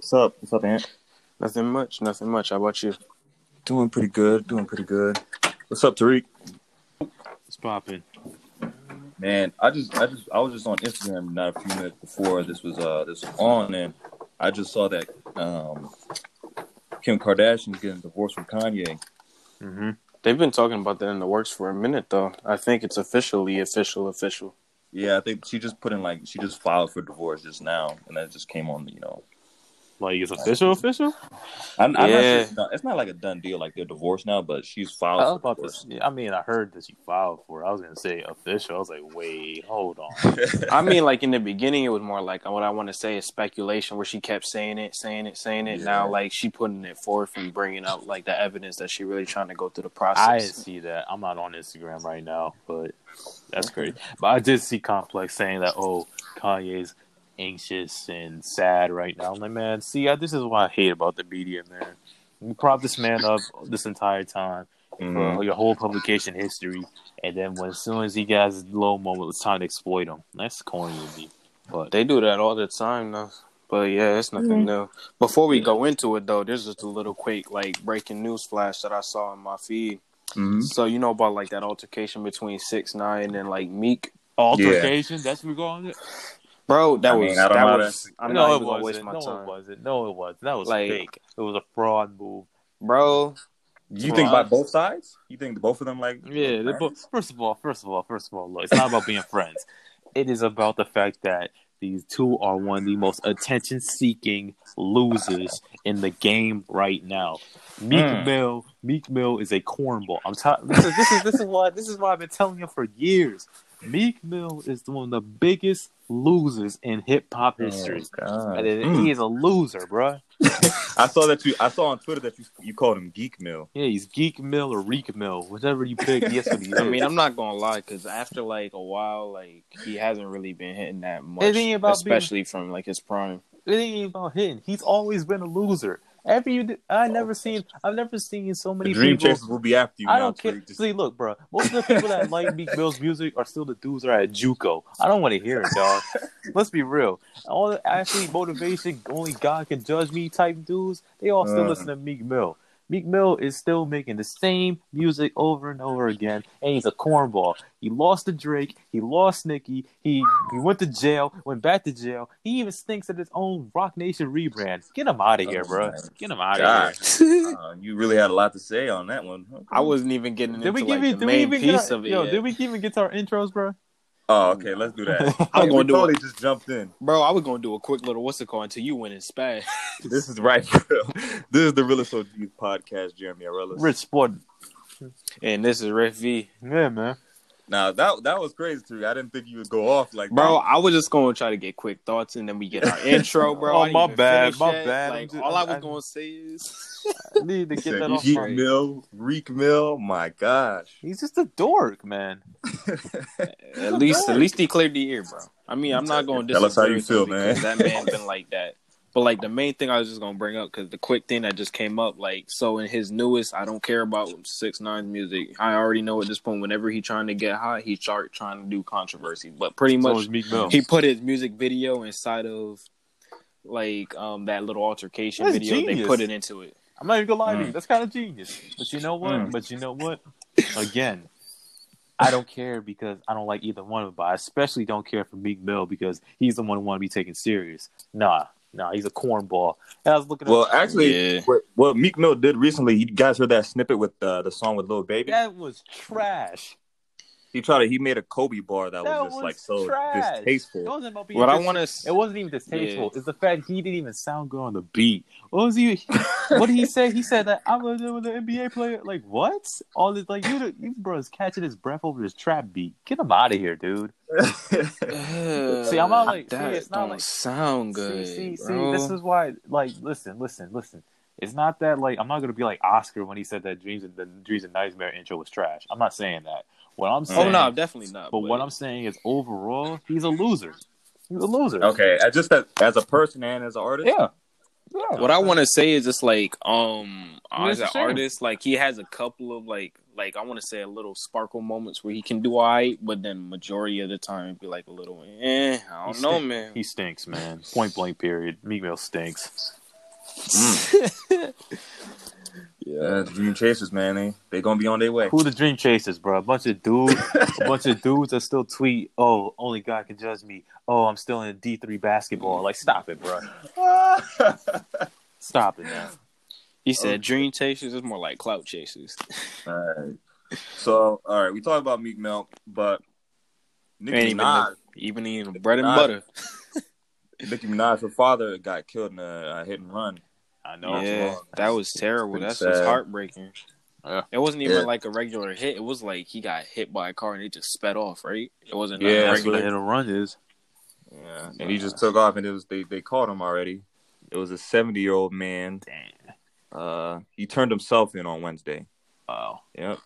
what's up? What's up, Ant? Nothing much. Nothing much. How about you? Doing pretty good. Doing pretty good. What's up, Tariq? It's popping. Man, I just, I just, I was just on Instagram not a few minutes before this was, uh, this was on, and I just saw that um, Kim Kardashian's getting divorced from Kanye. Mm-hmm. They've been talking about that in the works for a minute, though. I think it's officially official, official. Yeah, I think she just put in like she just filed for divorce just now, and that just came on, you know, Like it's official, official. I'm, I'm not Yeah. sure it's, done. it's not like a done deal, like they're divorced now, but she's filed I for about divorce. to. I mean, I heard that she filed for. it. I was gonna say official. I was like, wait, hold on. I mean, like in the beginning, it was more like what I want to say is speculation, where she kept saying it, saying it, saying it. Yeah. Now, like she putting it forth and bringing up like the evidence that she really trying to go through the I process. didn't see that. I'm not on Instagram right now, but that's crazy. But I did see Complex saying that. Oh, Kanye's anxious and sad right now. I'm like, man, see, I, this is what I hate about the media, man. You prop this man up this entire time Mhm. for your whole publication history, and then when as soon as he gets his low moment, it's time to exploit him. That's corny to me. But They do that all the time, though. But yeah, it's nothing new. Before we go into it, though, there's just a little quick like breaking news flash that I saw in my feed. Mhm. So you know about like that altercation between Six Nine and like Meek, altercation, that's what we're going to. Bro. That I was I don't that know was. I'm no, it even wasn't. my No, time, it wasn't. No, it wasn't. That was Like- fake. It was a fraud move. bro. You think by both sides? You think both of them like? Yeah. they both- First of all, first of all, first of all, look, it's not about being friends. It is about the fact that these two are one of the most attention-seeking losers in the game right now. Meek Mm. Mill, Meek Mill is a cornball. I'm telling. This is this is this is why this is why I've been telling you for years. Meek Mill is one of the biggest losers in hip hop history. Oh, God. And Mm. He is a loser, bruh. I saw that you. I saw on Twitter that you you called him Geek Mill. Yeah, he's Geek Mill or Reek Mill, whatever you pick. Yes, what. I mean, I'm not gonna lie, because after like a while, like he hasn't really been hitting that much, It ain't being- especially from like his prime. it ain't even about hitting. He's always been a loser. Every I never seen. I've never seen so The many Dream people. Chasers will be after you. I don't care. Just- See, look, bro. Most of the people that like Meek Mill's music are still the dudes that are at JUCO. I don't want to hear it, dog. Let's be real. All the athlete motivation, only God can judge me type dudes. They all still Uh. listen to Meek Mill. Meek Mill is still making the same music over and over again, and he's a cornball. He lost to Drake. He lost Nicki. He he went to jail. Went back to jail. He even stinks at his own Roc Nation rebrand. Get him out of here, Oh, bro. man. Get him out God. of here. Uh, you really had a lot to say on that one. Okay. I wasn't even getting Did into we give like you? the Did we main even get piece our, of it. Yo, yet. did we even get to our intros, bro? Oh, okay. Let's do that. I was gonna do totally it. just jumped in. Bro, I was gonna do a quick little what's it called until you went in spaz. This is right. bro. this is the Realist OG podcast. Jeremy Arelis. Rich Sport. and this is Rick V. Yeah, man. Now that that was crazy too. I didn't think you would go off like Bro, that. I was just gonna try to get quick thoughts and then we get our intro, bro. Oh, my even bad, my yet. bad. Like, just- all I was I- gonna say is I need to get Said that off Geek my. Mill, Reek Mill. My gosh. He's just a dork, man. at least at least he cleared the ear, bro. I mean, I'm not gonna Tell us how you feel, man. That man been like that. But like the main thing I was just gonna bring up because the quick thing that just came up, like so in his newest, I don't care about six nine music. I already know at this point, whenever he trying to get hot, he start trying to do controversy. But pretty So much is he put his music video inside of like um that little altercation That's video. They put it into it. I'm not even gonna lie to you. Mm. That's kind of genius. But you know what? Mm. But you know what? Again, I don't care because I don't like either one of them. But I especially don't care for Meek Mill because he's the one who want to be taken serious. Nah, nah, he's a cornball. And I was looking. Well, up, actually, Yeah. what, what Meek Mill did recently, you guys heard that snippet with uh, the song with Lil Baby? that was trash. He tried to. He made a Kobe bar that, That was just was like so trash. distasteful. It wasn't about being What I dis- want It wasn't even distasteful. Yeah. It's the fact he didn't even sound good on the beat. What was he? what did he say? He said that I'm a, I'm an NBA player. Like what? All this like you, you bro's catching his breath over his trap beat. Get him out of here, dude. See, I'm not like- see, that. it's not don't like- sound good. see, see, bro. see. This is why. Like, listen, listen, listen. It's not that like I'm not gonna be like Oscar when he said that Dreams and the Dreams and Nightmare intro was trash. I'm not saying that. What I'm saying, Oh no, definitely not. but what I'm saying is overall, he's a loser. He's a loser. okay, I just as, as a person and as an artist. Yeah. Yeah. what I want to say is just like um as an artist, like he has a couple of like like I want to say a little sparkle moments where he can do alright, but then majority of the time be like a little eh. I don't He know, stink- man. He stinks, man. Point blank. Period. Meek Mill stinks. Yeah, Dream Chasers, man, they they gonna be on their way. Who the Dream Chasers, bro? A bunch of dudes, a bunch of dudes that still tweet, "Oh, only God can judge me." Oh, I'm still in D three basketball. Like, stop it, bro. Stop it now. He said dream chasers is more like clout chasers. all right. So, all right, we talked about Meek Mill, but Nicki Ain't even, Minaj, even eating bread and Nah. butter. Nicki Minaj, her father got killed in a, a hit and run. I know. yeah, that was terrible. pretty That's just heartbreaking. Yeah. It wasn't even Yeah. like a regular hit. It was like he got hit by a car and it just sped off, right? It wasn't Yeah, yeah, That's what regular. a hit and run is. Yeah, and he just took off, and it was they they caught him already. It was a seventy year old man. Damn. Uh, he turned himself in on Wednesday. Wow. Yep,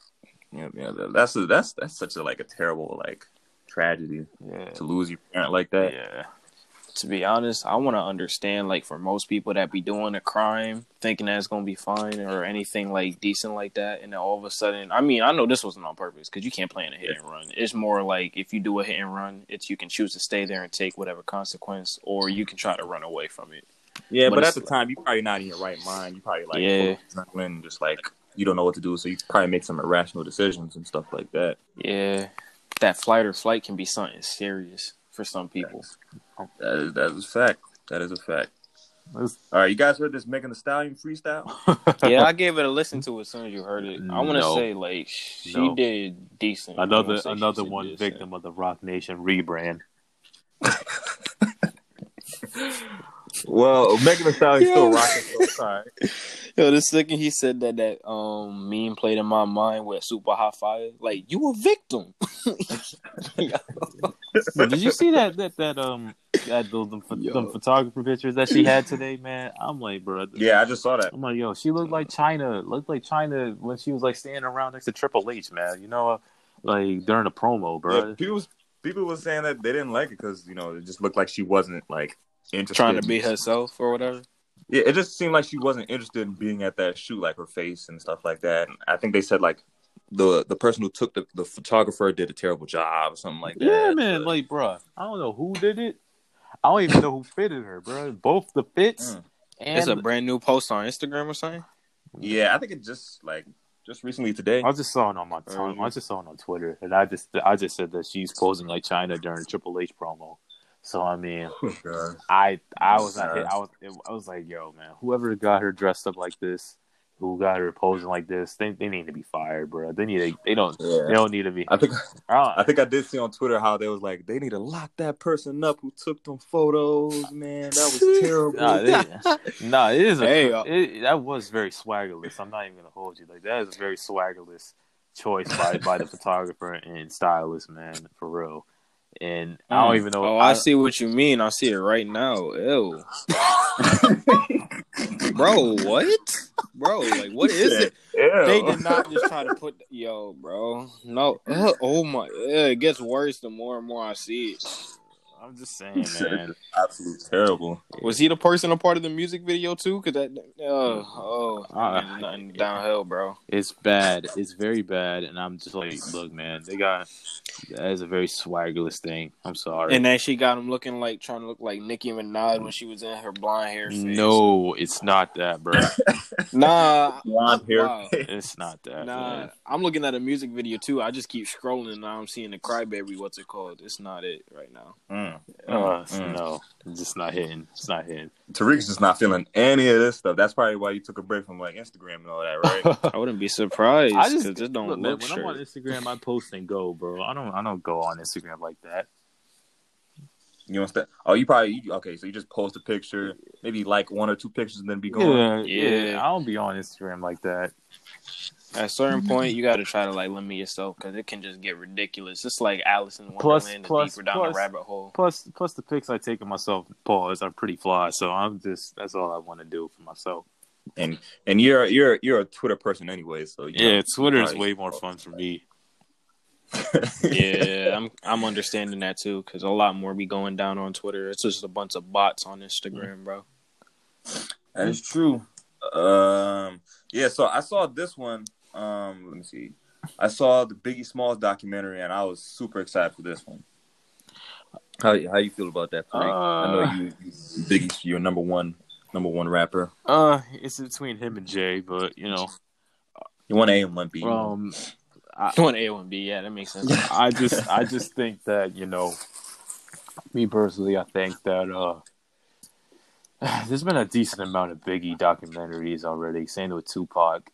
yep, yeah. That's a, that's that's such a like a terrible like tragedy Yeah. to lose your parent like that. Yeah. To be honest, I want to understand like for most people that be doing a crime, thinking that it's gonna be fine or anything like decent like that, and then all of a sudden, I mean, I know this wasn't on purpose because you can't plan a hit and run. It's more like if you do a hit and run, it's you can choose to stay there and take whatever consequence, or you can try to run away from it. Yeah, But but, at the time, you're probably not in your right mind. You probably like Yeah. just like you don't know what to do, so you probably make some irrational decisions and stuff like that. Yeah, that flight or flight can be something serious for some people. That is that is a fact. That is a fact. Let's- All right, you guys heard this Megan Thee Stallion freestyle? yeah, I gave it a listen to as soon as you heard it. I want to No. say like she No. did decent. Another wouldn't say she another did one decent. victim of the Roc Nation rebrand. Well, Megan Thee Stallion's still rocking. So sorry. Yo, the second he said that that um meme played in my mind with super hot fire, like you a victim. But did you see that that that um that those them, pho- Yo. them photographer pictures that she had today, man? I'm like, bro. Yeah, I just saw that. I'm like, yo, she looked like Chyna. Looked like Chyna when she was like standing around next to Triple H, man. You know, like during the promo, bro. Yeah, people was people was saying that they didn't like it because you know it just looked like she wasn't like interested. Trying to be herself or whatever. Yeah, it just seemed like she wasn't interested in being at that shoot, like her face and stuff like that. And I think they said like the the person who took the the photographer did a terrible job or something like that. Yeah, man. Uh, Like, bro, I don't know who did it. I don't even know who fitted her, bro. Both the fits Mm. and It's a brand new post on Instagram or something. yeah, I think it just like just recently today. I just saw it on my tongue. I just saw it on Twitter, and I just I just said that she's posing like Chyna during the Triple H promo. So I mean, Oh, I I was not hit. I was I was like, yo, man, whoever got her dressed up like this, who got her posing like this, they they need to be fired, bro. They need to, they don't Yeah. they don't need to be. I think I, I think I did see on Twitter how they was like they need to lock that person up who took them photos. Man, that was terrible. Nah, it, nah, it is. A, Hey, uh, it, that was very swaggerless. I'm not even gonna hold you. Like that is a very swaggerless choice by by the photographer and stylist, man, for real. And I don't mm. even know. Oh, I see what you mean. I see it right now. Ew. bro, what? Bro, like what is it? Yeah. They did not just try to put yo, bro. No. Ugh, oh my ugh, it gets worse the more and more I see it. I'm just saying, man. Absolute terrible. Was he the person a part of the music video too? Cause that uh, oh Uh, nothing downhill, bro. It's bad. It's very bad. And I'm just like, look, man, they got that is a very swaggerless thing. I'm sorry. And then she got him looking like trying to look like Nicki Minaj when she was in her blonde hair. Phase. no, it's not that, bro. nah, Blonde hair. Wow. it's not that. Nah, man. I'm looking at a music video too. I just keep scrolling and now I'm seeing the crybaby. What's it called? It's not it right now. Mm. Uh, Mm. No, it's just not hitting. It's not hitting. Tariq's just not feeling any of this stuff. That's probably why you took a break from like Instagram and all that, right? I wouldn't be surprised I because just it don't look, look, man, when. I'm on Instagram, I post and go, bro. I don't. I don't go on Instagram like that. you understand? Oh, you probably you, okay. So you just post a picture, maybe like one or two pictures, and then be gone. Yeah, yeah, Yeah. I don't be on Instagram like that. At a certain point, you got to try to like limit yourself because it can just get ridiculous. It's like Alice in Plus- Wonderland, plus- deeper down plus- the rabbit hole. Plus, plus the pics I take of myself, pause, are pretty fly. So I'm just that's all I want to do for myself. And and you're you're you're a Twitter person anyway, so you Yeah, Twitter is way more fun for me. yeah, I'm I'm understanding that too because a lot more be going down on Twitter. It's just a bunch of bots on Instagram, bro. That is true. Um, yeah. So I saw this one. Um, let me see. I saw the Biggie Smalls documentary, and I was super excited for this one. How how you feel about that? Tariq? I know Uh, you, you Biggie's your number one number one rapper? Uh, it's between him and Jay, but you know, You want A and one B? um, One A, one B. Yeah, that makes sense. I just I just think that you know, me personally, I think that uh, there's been a decent amount of Biggie documentaries already. Same with Tupac.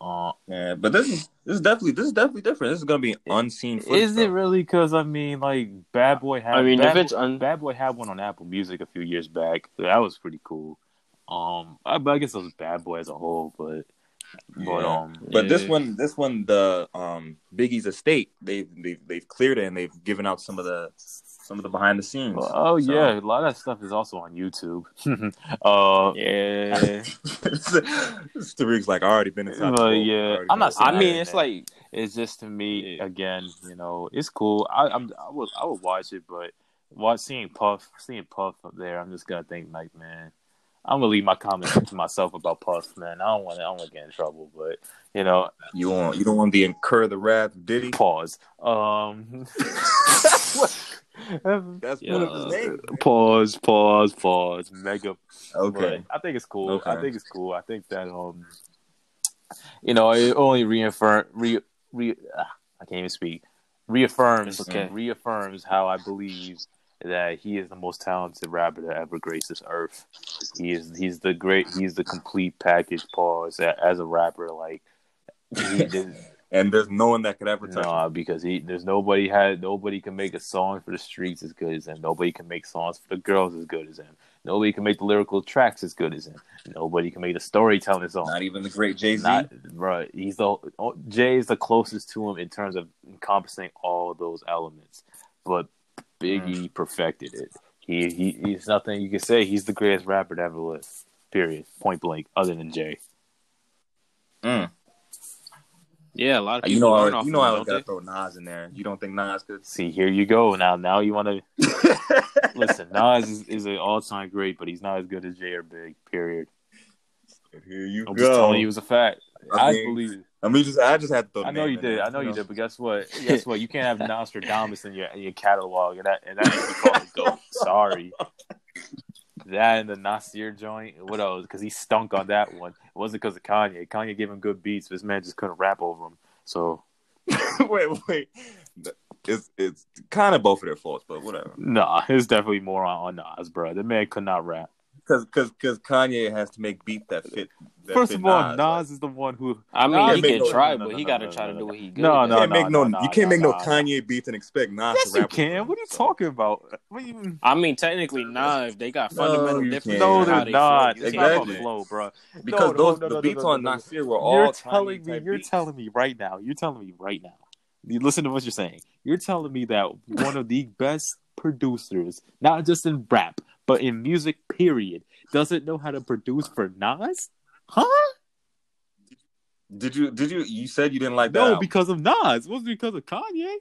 Uh, yeah, but this is this is definitely this is definitely different. This is gonna be unseen. footage, is it though. really? Because I mean, like Bad Boy had. I mean, Bad, if it's un- Bad Boy had one on Apple Music a few years back. That was pretty cool. Um, I, but I guess it was Bad Boy as a whole, but but Yeah. um, But this one, this one, the um Biggie's estate, they've they've they've cleared it and they've given out some of the some of the behind the scenes. oh So- yeah, a lot of that stuff is also on YouTube. uh, Yeah. Tariq's like I already been inside. the Well, yeah. I already I'm not I mean, it's like It's just to me Yeah. again, you know, it's cool. I, I'm I would I would watch it, but watch seeing Puff seeing Puff up there, I'm just gonna think like, man, I'm gonna leave my comments to myself about Puff, man. I don't want to I don't want to get in trouble, but you know, you want you don't want to incur the wrath of Diddy. pause. Um, That's Yeah. one of his names. pause, pause, pause. Mega Okay. But I think it's cool. Okay. I think it's cool. I think that um, you know, it only reaffirm re re. ah, I can't even speak. Reaffirms okay. reaffirms how I believe that he is the most talented rapper to ever grace this earth. He is he's the great he's the complete package. Pause as a rapper, like he did. And there's no one that could ever touch him. No, because he there's nobody had nobody can make a song for the streets as good as him. Nobody can make songs for the girls as good as him. Nobody can make the lyrical tracks as good as him. Nobody can make the storytelling song. Not even the great Jay Z. Right. He's the Jay is the closest to him in terms of encompassing all those elements. But Biggie perfected it. He he he's nothing you can say. He's the greatest rapper to ever live. Period. Point blank. Other than Jay. Mm. Yeah, a lot of people You know, learn I, off you know, him, I don't was gotta they? throw Nas in there. You don't think Nas could? See, here you go. Now now you want to listen. Nas is, is an all time great, but he's not as good as Jay or Big. Period. Here you I'm go. just telling you, it was a fact. I I, mean, believe it. I mean, just I just had to throw. I know you did. there, I know you know? did. But guess what? Guess what? You can't have Nastradamus in your in your catalog, and that and that makes me call it goat. Sorry. That and the Nasir joint. What else? Because he stunk on that one. It wasn't because of Kanye. Kanye gave him good beats. but This man just couldn't rap over him. So wait, wait. It's it's kind of both of their faults, but whatever. nah, it's definitely more on, on Nas, bro. The man could not rap. Because because because Kanye has to make beats that fit. That First fit of all, Nas. Nas is the one who. I mean, Nah, he can no- try, no, but no, he got to no, try no, to no. do what he good. No, no, you can't make no, no, you can't no, make no no. Kanye beats and expect Nas Yes, to you rap. can. What are you talking about? What you... I mean, technically, nah, if they got No, fundamental you differences. No, they're they not. flow, It's you not can't about do that. flow, bro. Because No, no, those the beats no, no, on no, no. Nasir were all You're telling me. You're telling me right now. You're telling me right now. You listen to what you're saying. You're telling me that one of the best producers, not just in rap, but in music, period, doesn't know how to produce for Nas? Huh? Did you did you you said you didn't like that? No, album. because of Nas. It wasn't because of Kanye.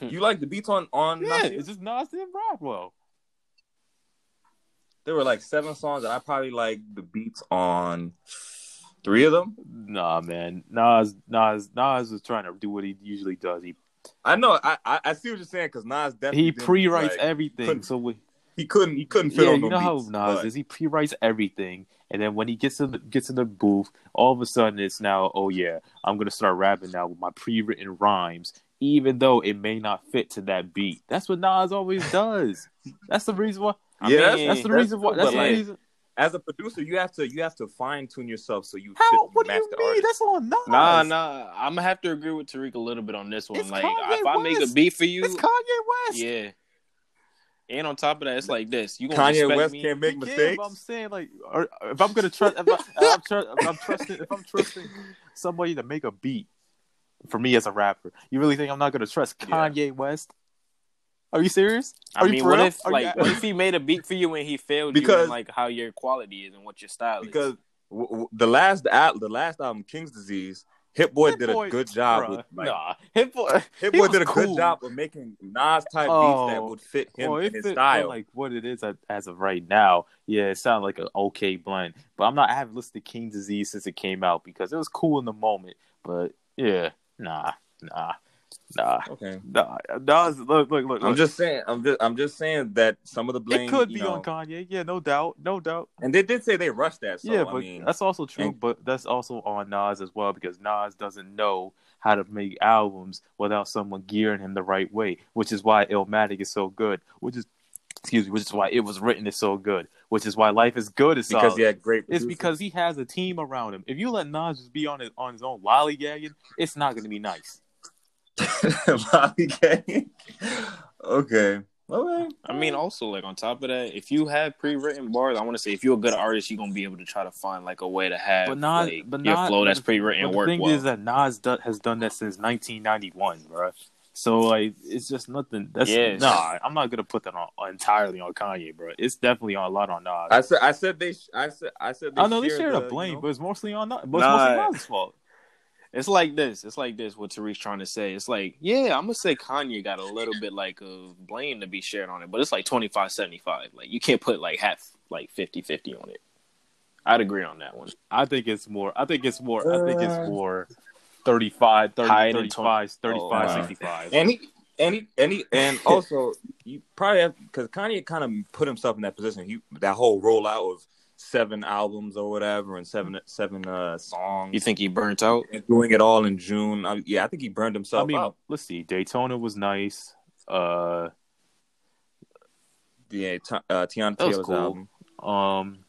you like the beats on on Yeah, Nasir? it's just Nas didn't rap well. There were like seven songs, and I probably like the beats on three of them. Nah, man. Nas, Nas, Nas is trying to do what he usually does. He I know, I I, I see what you're saying because Nas definitely he pre-writes like, everything, so we, he couldn't he couldn't fit yeah, on you no know how beats, Nas but- is. He pre-writes everything, and then when he gets in the, gets in the booth, all of a sudden it's now, oh yeah, I'm gonna start rapping now with my pre-written rhymes, even though it may not fit to that beat. That's what Nas always does. That's the reason why. I Yeah, mean, That's the That's reason why. That's the like- reason. As a producer, you have to you have to fine tune yourself so you How? fit What do you the mean? artist. That's on Nas. Nah, nah. I'm gonna have to agree with Tariq a little bit on this one. It's like, Kanye if I make a beat for you, It's Kanye West. yeah. And on top of that, it's like this. You gonna Kanye West me? can't make Yeah, mistakes. but I'm saying like, or, if I'm gonna trust, if, I, if I'm, tr- if I'm trusting, if I'm trusting somebody to make a beat for me as a rapper, you really think I'm not gonna trust Yeah. Kanye West? Are you serious? I Are you mean, for what real? if Are you- like what if he made a beat for you and he failed you Because- in like how your quality is and what your style because is? w- w- the last al- the last album, King's Disease, Hit Boy Hit did Boy- a good job Bruh, with like nah, Hit Boy, Hit he Boy did a cool. good job of making Nas type Oh, beats that oh. would fit him Well, in his it- style. like what it is as of right now, yeah, it sounded like an okay blend. But I'm not. I haven't listened to King Disease since it came out because it was cool in the moment. But yeah, nah, nah. Nah, Okay. nah, Nas. Look, look, look. I'm look. just saying. I'm just. I'm just saying that some of the blame. it could be know, on Kanye. Yeah, no doubt, no doubt. and they did say they rushed that. So, yeah, I but mean, that's also true. and- but that's also on Nas as well because Nas doesn't know how to make albums without someone gearing him the right way, which is why Illmatic is so good. Which is, excuse me, which is why it was written is so good. Which is why Life is Good is because solid. he had great. It's because he has a team around him. If you let Nas just be on his on his own lollygagging, it's not going to be nice. Lollygagging. okay. Okay. I mean, also like on top of that, if you have pre-written bars, I want to say if you're a good artist, you're gonna be able to try to find like a way to have But Nas, like, but your Nas, flow that's pre-written but and the thing well. is that Nas do, has done that since 1991, bro. So like, it's just nothing. That's Yes. nah. I'm not gonna put that on entirely on Kanye, bro. It's definitely on a lot on Nas. I said. I said they. sh- I said. I said. They I know they shared shared the, a blame, you know- but it's mostly on Nas. But it's Nah. mostly Nas' fault. It's like this. It's like this. What Tariq's trying to say. It's like, yeah, I'm gonna say Kanye got a little bit like of blame to be shared on it, but it's like 25 75. Like you can't put like half like 50 50 on it. I'd agree on that one. I think it's more. I think it's more. I think Uh, it's more. 35, 30, Higher than 35, 35, Oh, wow. 65. And he and he and he and also you probably have because Kanye kind of put himself in that position. He that whole rollout of seven albums or whatever and seven seven uh songs. You think he burnt out? and doing it all in June? I, yeah, I think he burned himself I mean, out. let's see. Daytona was nice. Uh, Yeah, Ti- uh, Teyana That was Taylor's cool. album. um,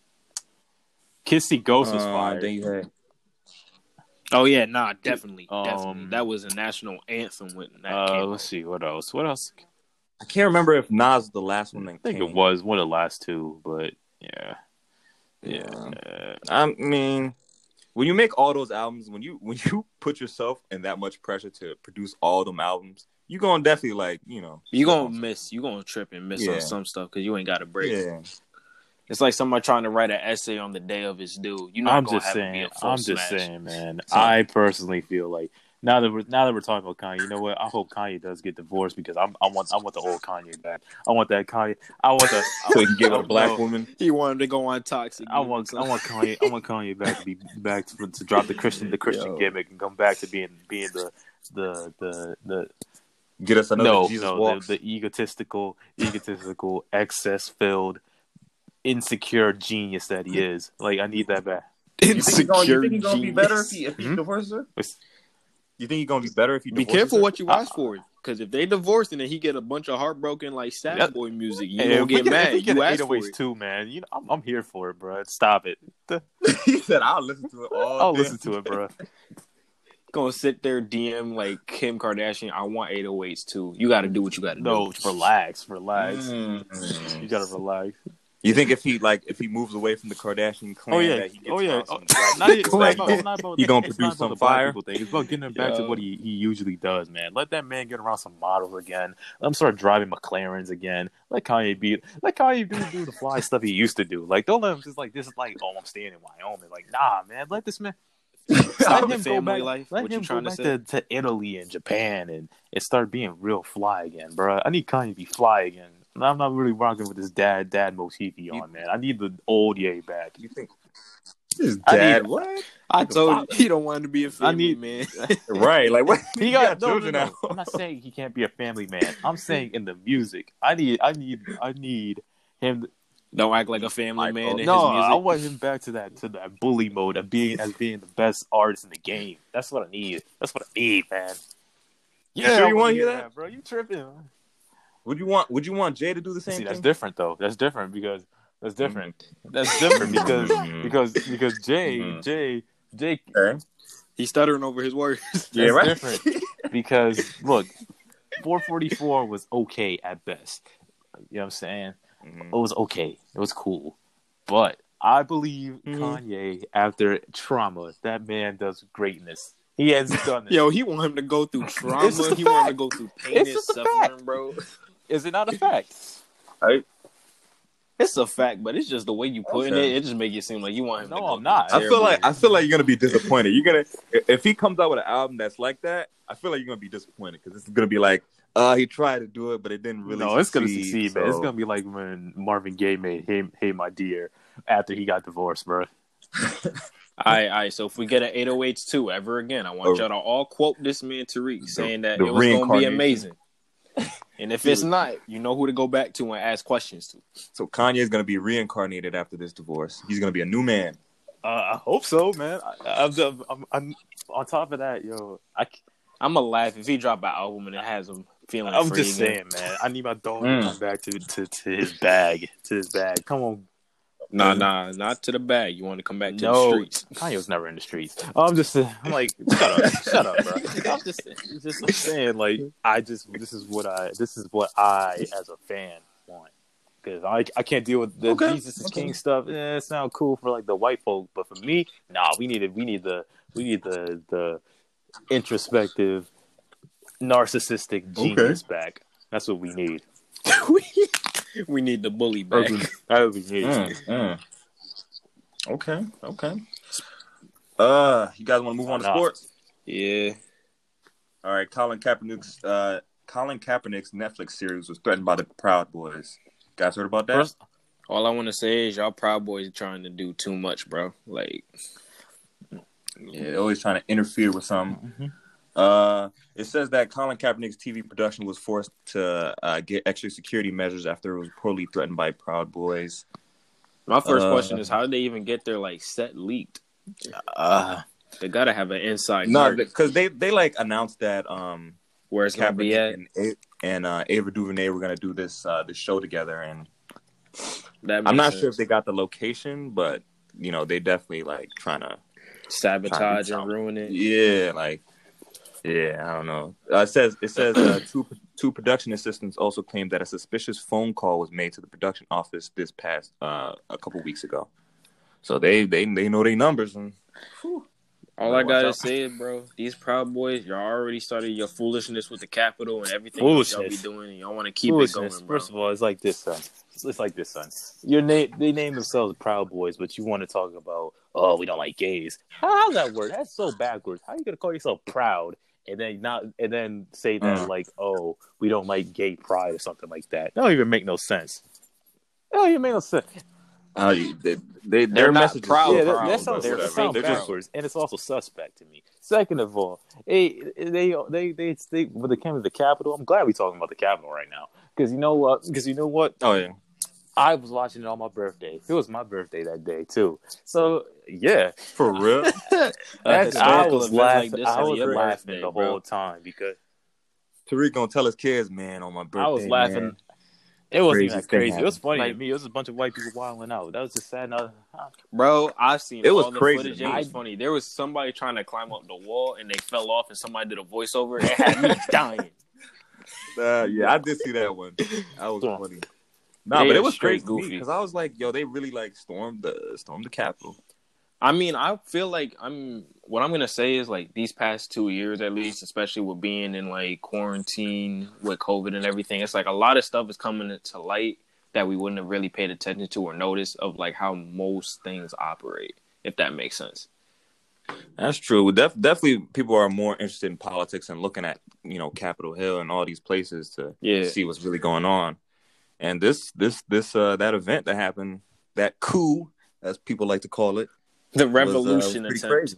Kids See Ghost was Um, fire. Then you had Oh yeah, nah, definitely, Um, definitely. That was a national anthem when that Uh, came. let's see what else. What else? I can't remember if Nas was the last one that I think came. it was one of the last two, but yeah, Yeah. yeah. I mean, when you make all those albums, when you when you put yourself in that much pressure to produce all them albums, you gonna definitely like you know You gonna miss. You gonna trip and miss Yeah. on some stuff because you ain't got a break. yeah. It's like somebody trying to write an essay on the day of his due. You not I'm just have it be saying. I'm just smash. saying, man. So- I personally feel like now that we're now that we're talking about Kanye, you know what? I hope Kanye does get divorced because I'm, I want I want the old Kanye back. I want that Kanye. I want the. So he can give it a I- black no, woman. He wanted to go on toxic. I want I want Kanye I want Kanye back to be back to, to drop the Christian the Christian Yo. gimmick and come back to being being the the the the Get us another no Jesus no walks. the, the egotistical egotistical excess filled insecure genius that he is. Like I need that back. you think he's gonna, you Insecure think he's gonna be better if genius. he if he Hmm? divorces her? It's- You think he's gonna be better if he Be careful her? what you watch for, because if they divorce and then he get a bunch of heartbroken like sad Yeah. boy music, you Hey, gonna if we get if mad. we get You an ask for it. too, man. You know, I'm, I'm here for it, bro. Stop it. he said, "I'll listen to it all." I'll day." listen to it, bro. Gonna sit there DM like Kim Kardashian. I want 808s too. You got to do what you got to No, do. No, relax, relax. Mm. You gotta relax. You think if he like if he moves away from the Kardashian oh, clan, Oh yeah, that he gets oh yeah. around Oh, not it's, people, not it's not about he gonna produce some fire? people thing. It's about getting him back to what he, he usually does, man. Let that man get around some models again. Let him start driving McLarens again. Let Kanye be let Kanye do do the fly stuff he used to do. Like don't let him just like this is like oh I'm staying in Wyoming. Like nah, man. Let this man let the him go back. life. Let What him you go trying to say? to, to Italy and Japan and, and start being real fly again, bro. I need Kanye to be fly again. And I'm not really rocking with this dad dad motifi on, man. I need the old Ye back. You think his I dad? need- what? I The told father. you he don't want to be a family I need- man. Right? Like what? He got, no, no, children no. now. I'm not saying he can't be a family man. I'm saying in the music. I need I need I need him don't act like a family Like, man oh, in No, his music. I want him back to that to that bully mode of being as being the best artist in the game. That's what I need. That's what I need, man. You sure you wanna wanna hear that? bro? You tripping? Would you want? Would you want Jay to do the same See, thing? that's different though. That's different because that's different. That's different because Mhm. because because Jay Mhm. Jay Jay Okay. He's stuttering over his words. Yeah, that's right. different because look, 444 was okay at best. You know what I'm saying? Mhm. It was okay. It was cool, but I believe. Kanye after trauma, that man does greatness. He has done it. Yo, he want him to go through trauma. It's just a He want him to go through pain It's and just a suffering, bro. Is it not a fact? It's a fact, but it's just the way you putting Okay. it. It just make it seem like you want him. No, to I'm not. I feel like I feel like you're gonna be disappointed. You're gonna if- if he comes out with an album that's like that, I feel like you're gonna be disappointed because it's gonna be like, uh, he tried to do it, but it didn't really. no, it's gonna succeed, succeed, man. It's gonna be like when Marvin Gaye made "Hey, hey, My Dear" after he got divorced, bro. All right, all right. So if we get an 808s too ever again, I want Oh. y'all to all quote this man Tariq saying that the it was going to be amazing. And if it's not, you know who to go back to and ask questions to. So Kanye is gonna be reincarnated after this divorce. He's gonna be a new man. Uh, I hope so, man. I, I'm, I'm, I'm on top of that, yo. I, I'm gonna laugh if he drop an album and it has him feeling. I'm free just again. saying, man. I need my dog Mm. to come back to, to to his bag, to his bag. Come on, Nah, nah, not to the bag. You want to come back to no, the streets. Kanye was never in the streets. I'm just, I'm like, shut up, shut up, bro. I'm just, just saying, like, I just, this is what I, this is what I, as a fan, want. Because I, I can't deal with the Okay, Jesus is okay. King stuff. Yeah, it sounds cool for like the white folk, but for me, nah, we need it. We need the, we need the, the introspective, narcissistic genius back. That's what we need. we need the bully back. That's what we need. Mm, mm. Okay, okay. Uh, you guys want to move on to sports? Yeah. All right, Colin Kaepernick's uh, Colin Kaepernick's Netflix series was threatened by the Proud Boys. You Guys heard about that? First, All I want to say is y'all Proud Boys are trying to do too much, bro. Like, yeah, always trying to interfere with something. Mhm. Uh, it says that Colin Kaepernick's TV production was forced to uh, get extra security measures after it was poorly threatened by Proud Boys. my first Uh, question is, how did they even get their like set leaked? uh, They gotta have an inside No, no, because they they like announced that um where it's gonna be at. Kaepernick and, and uh, Ava DuVernay were gonna do this uh, this show together, and That I'm not sure if they got the location, but you know they definitely like trying to sabotage something. and ruin it. yeah like yeah I don't know. Uh, it says it says uh, two two production assistants also claimed that a suspicious phone call was made to the production office this past uh, a couple weeks ago. So they they they know their numbers and All I gotta watch out. say is, bro, these Proud Boys, y'all already started your foolishness with the Capitol and everything else y'all be doing. And y'all want to keep it going, bro. First of all, it's like this, son. It's like this, son. Your name, they name themselves Proud Boys, but you want to talk about, oh, we don't like gays. How does that work? That's so backwards. How you gonna call yourself proud and then not and then say that Mm. like, oh, we don't like gay pride or something like that? That don't even make no sense. That don't even make no sense. uh, they, they, They're their not message proud, yeah, that, proud, that sounds, that whatever. sounds They're just backwards, and it's also suspect to me. Second of all, they they they they, they when it came to the Capitol, I'm glad we're talking about the Capitol right now because you know what? Because you know what? oh yeah. I was watching it on my birthday. It was my birthday that day too. So yeah, For real? That's- I was event like laughing. this I was laughing birthday, the bro. whole time because Tariq gonna tell his kids, man, on my birthday. I was laughing. man. It wasn't Crazy that thing crazy. It was funny Like- to me. It was a bunch of white people wilding out. That was just sad. No, Bro, I've seen It was the crazy footage. It was funny. There was somebody trying to climb up the wall and they fell off and somebody did a voiceover. It had me dying. Uh, yeah, I did see that one. That was funny. Nah, but it was straight goofy because I was like, yo, they really like stormed the stormed the Capitol. I mean, I feel like I'm. What I'm gonna say is like these past two years, at least, especially with being in like quarantine with COVID and everything, it's like a lot of stuff is coming to light that we wouldn't have really paid attention to or noticed of like how most things operate. If that makes sense. That's true. Def- definitely, people are more interested in politics and looking at you know Capitol Hill and all these places to Yeah. see what's really going on. And this this this uh that event that happened, that coup, as people like to call it, The was, uh, revolution pretty attempt. crazy.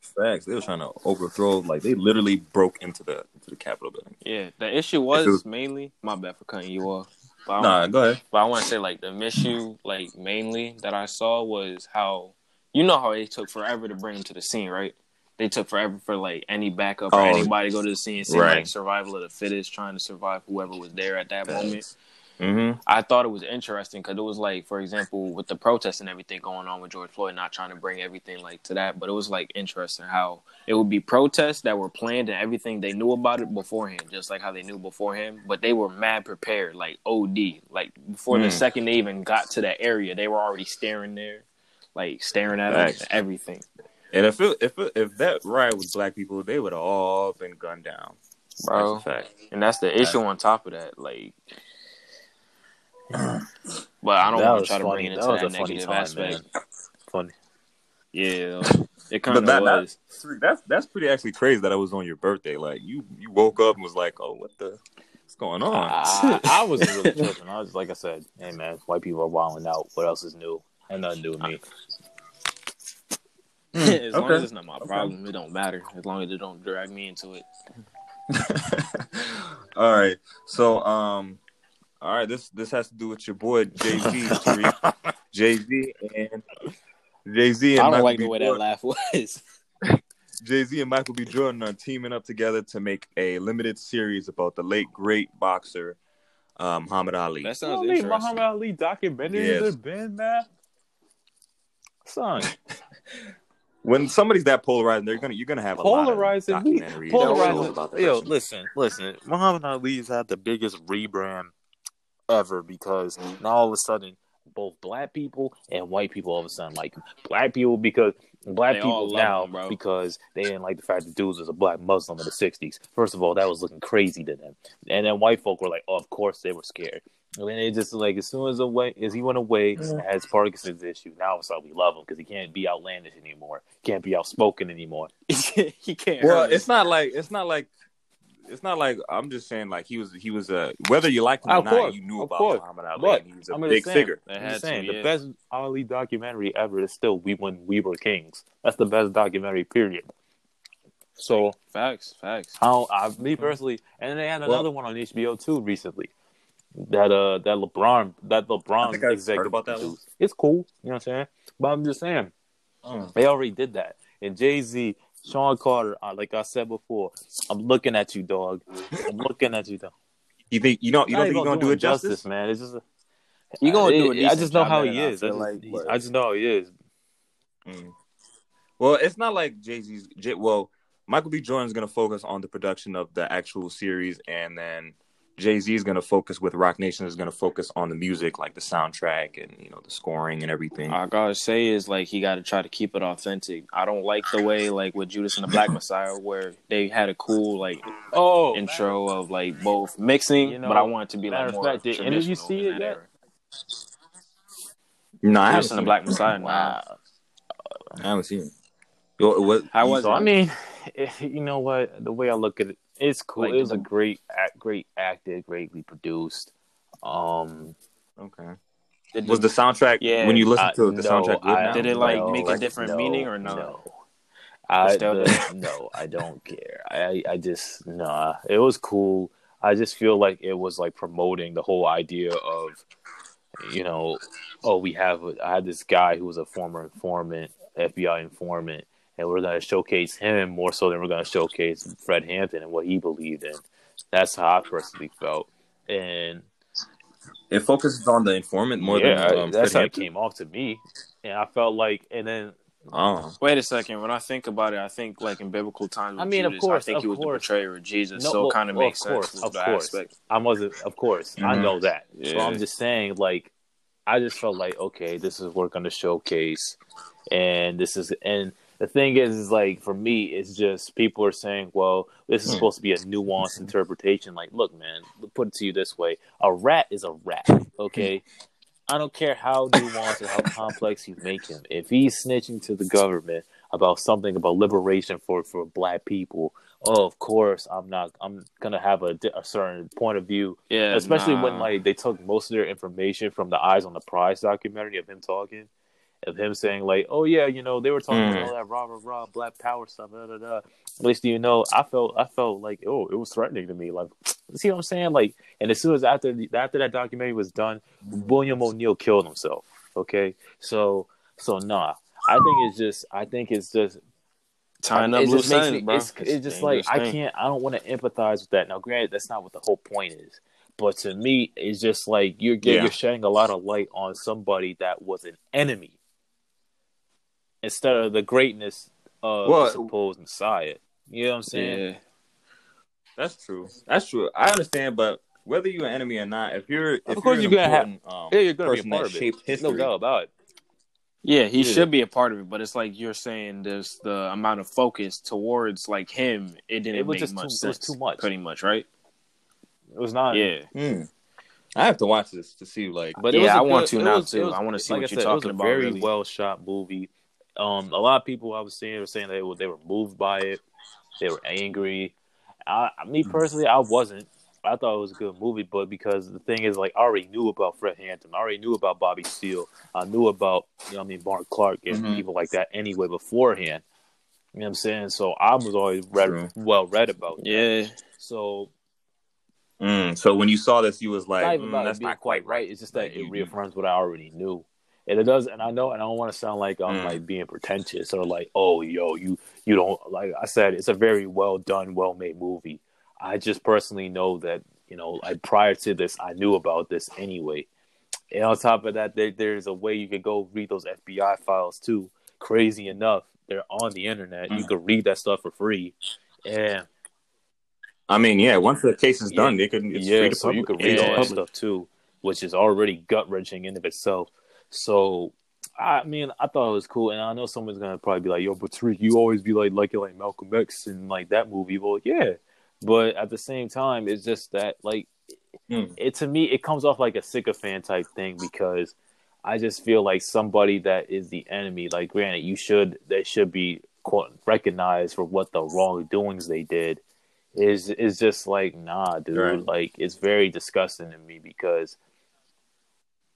Facts. They were trying to overthrow. Like they literally broke into the into the Capitol building. Yeah, the issue was, was- mainly my bad for cutting you off. But Nah, go ahead. but I want to say like the issue, like mainly that I saw was how you know how it took forever to bring him to the scene, right? They took forever for like any backup or Oh, anybody to go to the scene. It seemed right. like survival of the fittest, trying to survive whoever was there at that moment. Mm-hmm. I thought it was interesting because it was like, for example, with the protests and everything going on with George Floyd, not trying to bring everything like to that, but it was like interesting how it would be protests that were planned and everything they knew about it beforehand, just like how they knew beforehand, but they were mad prepared, like OD, like before the Mm. second they even got to that area, they were already staring there, like staring at Facts. us, everything, And if it, if it, if that riot was black people, they would have all been gunned down. bro. That's fact. And that's the issue on top of that, like. But I don't want to try to bring it into That that, a funny negative time, aspect. man. Funny. Yeah, it kind of that, was. that, that's that's pretty actually crazy that I was on your birthday. Like you you woke up and was like, oh, what the what's going on? I, I wasn't really tripping. I was like I said, hey man, white people are wilding out. What else is new? And nothing new with me. as long as it's not my problem, it don't matter. As long as it don't drag me into it. all right. So, um, all right. This this has to do with your boy Jay Z, Jay Z, and Jay Z and I don't Michael like B. the way that laugh was. Jay Z and Michael B. Jordan are teaming up together to make a limited series about the late great boxer um, Muhammad Ali. That You sounds know how many interesting. Muhammad Ali documentaries Yes. there's been, man? Son, when somebody's that polarizing, they're gonna you're gonna have a polarizing. lot of documentaries, polarizing. shows about the Yo, listen, listen. Muhammad Ali's had the biggest rebrand ever because now all of a sudden, both black people and white people all of a sudden like. Black people because black They people now him, bro. because they didn't like the fact that dudes was a black Muslim in the '60s. First of all, that was looking crazy to them, and then white folk were like, "Oh, of course they were scared." And then it just like as soon as away as he went away, has Parkinson's issue. Now all of a sudden we love him because he can't be outlandish anymore, can't be outspoken anymore. he can't. Well, it's us. not like it's not like it's not like I'm just saying like he was he was a whether you liked him or Of not, course, you knew about course. Muhammad Ali. But and he's a I'm just big saying, figure. They I'm had just to, saying yeah. the best Ali documentary ever is still "We When We Were Kings." That's the best documentary. Period. So Facts, facts. I, don't, I me personally, and they had Well- another one on HBO too recently. That uh, that LeBron, that LeBron I think I've executive heard about that produced. It's cool, you know what I'm saying. But I'm just saying they already did that. And Jay Z, Sean Carter, uh, like I said before, I'm looking at you, dog. I'm looking at you, dog. You think you don't you don't think you're gonna do him it justice? man. It's just a, You gonna do a I decent just know job how at he I is. I feel just, like, but- I just know how he is. Mm. Well, it's not like Jay Z's. Well, Michael B. Jordan's going to focus on the production of the actual series, and then Jay Z is going to focus with Roc Nation is going to focus on the music, like the soundtrack and you know the scoring and everything. All I gotta say is like he gotta try to keep it authentic. I don't like the way like with Judas and the Black Messiah where they had a cool like Oh, intro of like both mixing, You know, but I want it to be like of more fact, did any of you traditional see it yet? era. no, I haven't Judas seen and the. Black Messiah. Wow. Wow. I haven't seen it. Yo, what? How was So it? I mean, you know what? The way I look at it, it's cool. Like, it was a great, act, great acted, greatly produced. Um, Okay. Did Was the soundtrack Yeah, when you listen I- to it, the no, soundtrack good I- now? Did it, like, no, make a different no, meaning or no? No, I the- no, I don't care. I I just nah. It was cool. I just feel like it was like promoting the whole idea of, you know, oh, we have. I had this guy who was a former informant, FBI informant, and we're gonna showcase him more so than we're gonna showcase Fred Hampton and what he believed in. That's how I personally felt, and It focuses on the informant more yeah, than um, that's Fred how it came off to me. And I felt like, and then Oh, Wait a second. When I think about it, I think like in biblical times. With I mean, of course, I think he was course. the betrayer of Jesus, No, so well, it kind of well, makes of course, sense. of course. I wasn't, of course, I Mhm. know that. So Yeah. I'm just saying, like, I just felt like, okay, this is work going to showcase, and this is, and the thing is, is like for me, it's just people are saying, well, this is Hmm. supposed to be a nuanced interpretation. Like, look, man, put it to you this way: a rat is a rat. Okay. I don't care how nuanced or how complex you make him. If he's snitching to the government about something about liberation for, for black people, oh, of course, I'm not. I'm gonna have a, a certain point of view, Yeah, especially when like they took most of their information from the Eyes on the Prize documentary of him talking, of him saying like, oh yeah, you know, they were talking Mm. about all that rah rah rah black power stuff. Da, da, da. At least you know, I felt I felt like oh, it was threatening to me. Like, see what I'm saying? Like, and as soon as after the, after that documentary was done, William O'Neal killed himself. Okay, so so nah, I think it's just I think it's just tying it up just loose ends, me, bro. It's, it's just like I can't. I don't want to empathize with that. Now, granted, that's not what the whole point is. But to me, it's just like you're Yeah. you're shedding a lot of light on somebody that was an enemy instead of the greatness of Well- the supposed Messiah. You know what I'm saying? Yeah, that's true. That's true. I understand, but whether you're an enemy or not, if you're, if Of course you're, you're gonna have- um, Yeah, you're gonna be a part that of it. history, No doubt about it. yeah, he Yeah. should be a part of it, but it's like you're saying there's the amount of focus towards like him. It didn't It was make just much too- it was sense. too much. pretty much, right? It was not. Yeah, Hmm. I have to watch this to see like. But Yeah, I a I want to now, was- too. was- I wanna see like what I you're said, it was talking a about, Very really. well shot movie. Um, a lot of people I was seeing were saying they were they were moved by it. They were angry. I, me Mm. personally, I wasn't. I thought it was a good movie, but because the thing is, like, I already knew about Fred Hampton, I already knew about Bobby Seale, I knew about, you know, what I mean, Mark Clark and Mhm. people like that anyway beforehand. You know what I'm saying? So I was always read, well read about. that. Yeah, So Mm, so when you saw this, you was like, not mm, that's not quite right. It's just that Like, it reaffirms what I already knew. And it does, and I know, and I don't want to sound like I'm Mm. like being pretentious or like, oh, yo, you you don't like. I said it's a very well done, well made movie. I just personally know that you know, like prior to this, I knew about this anyway. And on top of that, there, there's a way you could go read those FBI files too. Crazy enough, they're on the internet. You Mm. could read that stuff for free. And I mean, yeah. Once the case is Yeah. done, they can. It's yeah, free to so you could read It's all that stuff too, which is already gut wrenching in of itself. So, I mean, I thought it was cool, and I know someone's gonna probably be like, "Yo, but Tariq, you always be like liking like Malcolm X and like that movie." Well, yeah, but at the same time, it's just that like Hmm. it to me, it comes off like a sycophant type thing because I just feel like somebody that is the enemy. Like, granted, you should they should be quote, recognized for what the wrongdoings they did. Is is just like nah, dude. Right. Like it's very disgusting to me because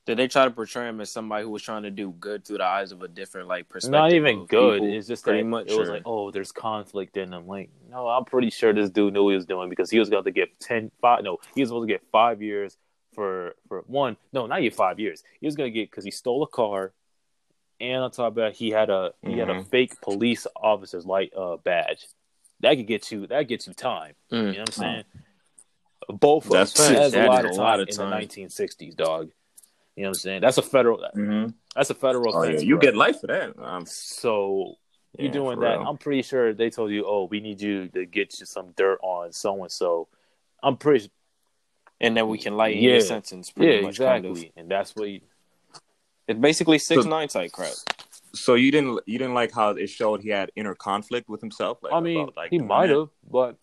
did they try to portray him as somebody who was trying to do good through the eyes of a different like perspective? not even good. people? It's just pretty that much, it was or- like, oh, there's conflict in them. Like, no, I'm pretty sure this dude knew what he was doing because he was going to get 10, five, no, he was supposed to get five years for for one. No, not even five years. He was going to get because he stole a car, and on top of that, he had a he had a Mhm. fake police officer's light uh, badge. That could get you. That gets you time. Mm. You know what I'm saying? Both of That's them. facts. That's a lot of time lot of in the 1960s, dog. You know what I'm saying? That's a federal. Mhm. That's a federal. Oh yeah, you bro. get life for that. Um, So you yeah, doing that? real. I'm pretty sure they told you, oh, we need you to get you some dirt on so and so. I'm pretty. and then we can lighten Yeah. your sentence. Pretty Yeah, much, kind exactly. of. And that's what. You, It's basically six So- nine type crap. So you didn't you didn't like how it showed he had inner conflict with himself. Like, I mean, about, like, he might have, but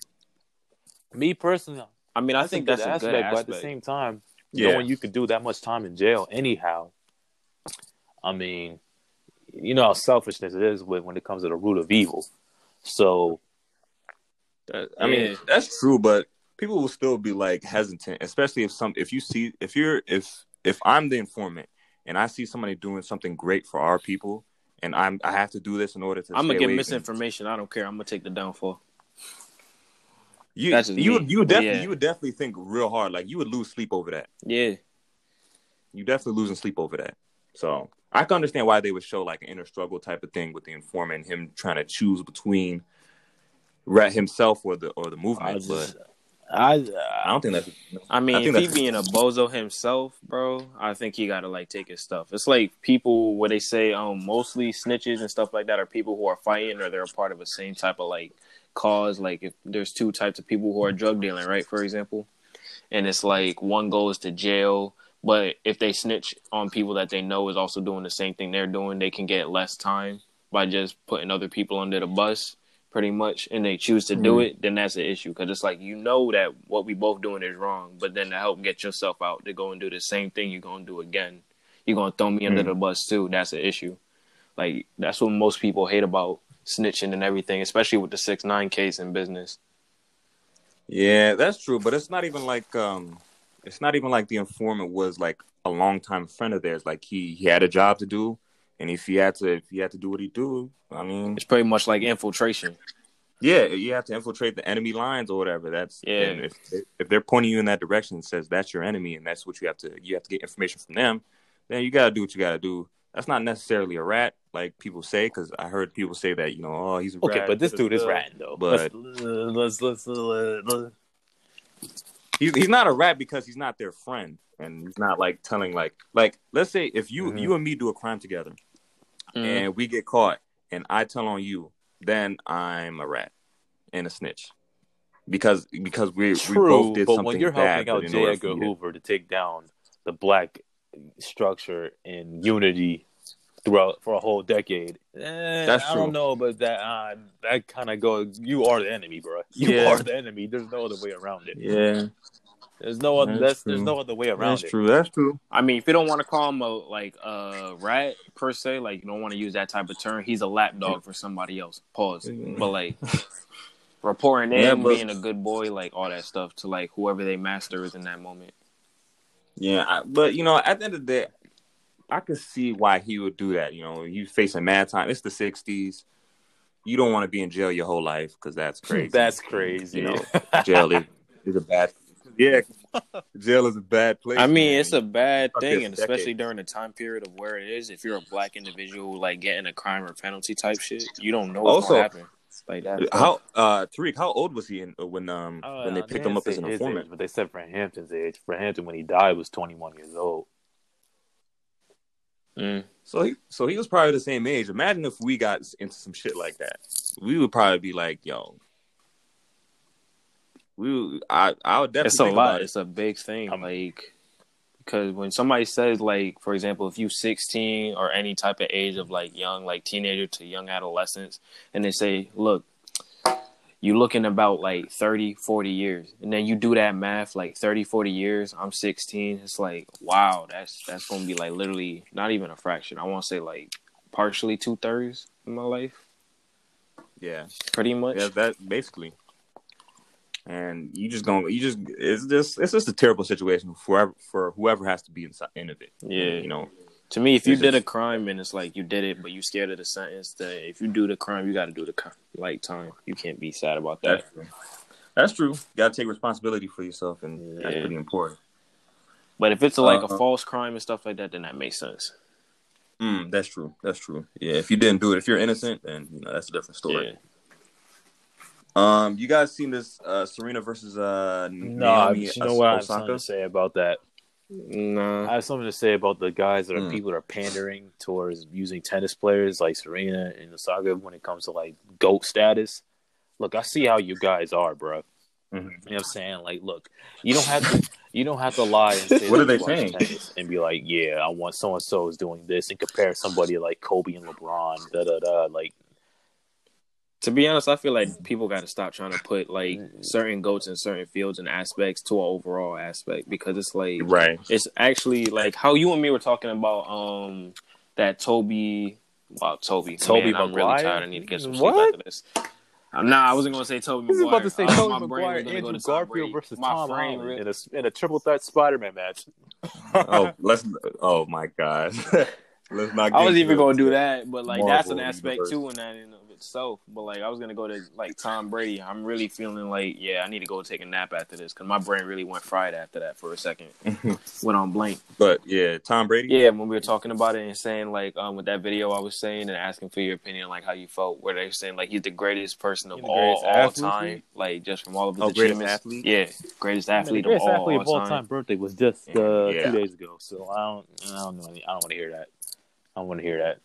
me personally, I mean, I that's think a good that's a aspect. good But at the same time, Yeah. knowing you could do that much time in jail anyhow. I mean, you know how selfishness it is with when it comes to the root of evil. So That- I mean, Yeah. that's true, but people will still be like hesitant, especially if some if you see if you're if if I'm the informant and I see somebody doing something great for our people and I'm I have to do this in order to I'm gonna stay get awake and- misinformation. I don't care. I'm gonna take the downfall. You That's you me. would you would definitely yeah. you would definitely think real hard. Like you would lose sleep over that. Yeah, You definitely losing sleep over that. So I can understand why they would show like an inner struggle type of thing with the informant, him trying to choose between Rat himself or the or the I movement. just, but I, I don't think that's. I mean, I if he being a bozo himself, bro, I think he gotta like take his stuff. It's like people where they say um mostly snitches and stuff like that are people who are fighting or they're a part of the same type of like cause. Like if there's two types of people who are drug dealing, right? For example, and it's like one goes to jail, but if they snitch on people that they know is also doing the same thing they're doing, they can get less time by just putting other people under the bus pretty much and they choose to do Mhm. it then that's an issue because it's like you know that what we both doing is wrong but then to help get yourself out to go and do the same thing you're gonna do again you're gonna throw me under Mhm. the bus too that's an issue like that's what most people hate about snitching and everything especially with the six nine case in business Yeah, that's true, but it's not even like um, it's not even like the informant was like a longtime friend of theirs. Like he he had a job to do, and if he had to if he had to do what he do, I mean, it's pretty much like infiltration yeah, you have to infiltrate the enemy lines or whatever. That's Yeah. If if they're pointing you in that direction and says that's your enemy and that's what you have to you have to get information from them, then you gotta do what you gotta do. That's not necessarily a rat, like people say, because I heard people say that you know, oh, he's a okay, rat. but this dude is ratting though. But- let's let's let's, let's he's he's not a rat because he's not their friend and he's not like telling like like let's say if you Mhm. you and me do a crime together Mm. and we get caught and I tell on you, then I'm a rat and a snitch. Because because we we True, both did but something when you're bad, helping out in J. Edgar Hoover to take down the black structure and unity throughout for a whole decade, eh, That's I true. don't know, but that uh, that kind of goes. You are the enemy, bro. You Yeah. are the enemy. There's no other way around it. Yeah, There's no other. That's That's, there's no other way around it. that's it. true. That's true. I mean, if you don't want to call him a like a rat per se, like you don't want to use that type of term, he's a lapdog for somebody else. Pause. But like, reporting in, Yeah, but- being a good boy, like all that stuff to like whoever they master is in that moment. Yeah, I, but you know, at the end of the day, I could see why he would do that. You know, you facing mad time. It's the '60s. You don't want to be in jail your whole life because that's crazy. That's crazy. You know, jail is, is a bad. Yeah, jail is a bad place. I mean, man. it's a bad Fuck thing, this and especially during the time period of where it is. If you're a black individual, like getting a crime or penalty type shit, you don't know what's Also- gonna happen. Like that. how uh Tariq, how old was he in, when um Oh, when they uh, picked didn't him up as an informant? age, but they said for Hampton's age. Fred Hampton, when he died, was 21 years old. Mm. So he so he was probably the same age. Imagine if we got into some shit like that. We would probably be like, yo. We would, I I would definitely It's a think lot. about it. It's a big thing. I'm- like because when somebody says like, for example, if you 16 or any type of age of like young, like teenager to young adolescents, and they say, look, you looking about like 30, 40 years, and then you do that math, like 30, 40 years. I'm 16. It's like, wow, that's that's gonna be like literally not even a fraction. I want to say like partially two thirds of my life, Yeah. pretty much. Yeah, that basically. And you just gonna you just it's just it's just a terrible situation for whoever, for whoever has to be inside in of it. Yeah. You know. To me, if you did a crime and it's like you did it, but you scared of the sentence, that if you do the crime, you got to do the co- like time. You can't be sad about that. That's true. That's true. You gotta take responsibility for yourself and that's pretty important. But if it's a, like a Uh-huh. false crime and stuff like that, then that makes sense. Mm, that's true. That's true. Yeah, if you didn't do it, if you're innocent, then you know that's a different story. Yeah. Um, you guys seen this uh Serena versus uh No, Naomi you know what I have Osaka? something to say about that. Nah. I have something to say about the guys that are Mm. people that are pandering towards using tennis players like Serena and Osaka when it comes to like goat status. Look, I see how you guys are, bro. Mhm. You know what I'm saying? Like, look, you don't have to, you don't have to lie and say What are they saying? and be like, yeah, I want so and so is doing this and compare somebody like Kobe and LeBron, da da da. Like, To be honest, I feel like people got to stop trying to put like certain goats in certain fields and aspects to an overall aspect because it's like Right. it's actually like how you and me were talking about um that Toby wow Toby Toby Man, I'm really tired I need to get some sleep What? after this. Nah, I wasn't gonna say Toby This is about to say Uh, Tobey my brain Maguire, was gonna go Andrew to Garfield Brady. versus My Tom Holland re- in a in a triple threat Spider-Man match. oh, let's. Oh my God. let's not. I was even gonna do that, but like that's an aspect universe. too in that in of itself. But like I was gonna go to like Tom Brady. I'm really feeling like yeah, I need to go take a nap after this because my brain really went fried after that for a second. went on blank. But yeah, Tom Brady. Yeah, when we were talking about it and saying like um with that video I was saying and asking for your opinion like how you felt, where they were saying like he's the greatest person of all greatest all time, dude? like just from all of his Oh, greatest athlete? Yeah, greatest athlete the greatest of all, athlete of all time. birthday was just uh, Yeah. two days ago, so I don't, I don't know, I don't want to hear that. I don't want to hear that.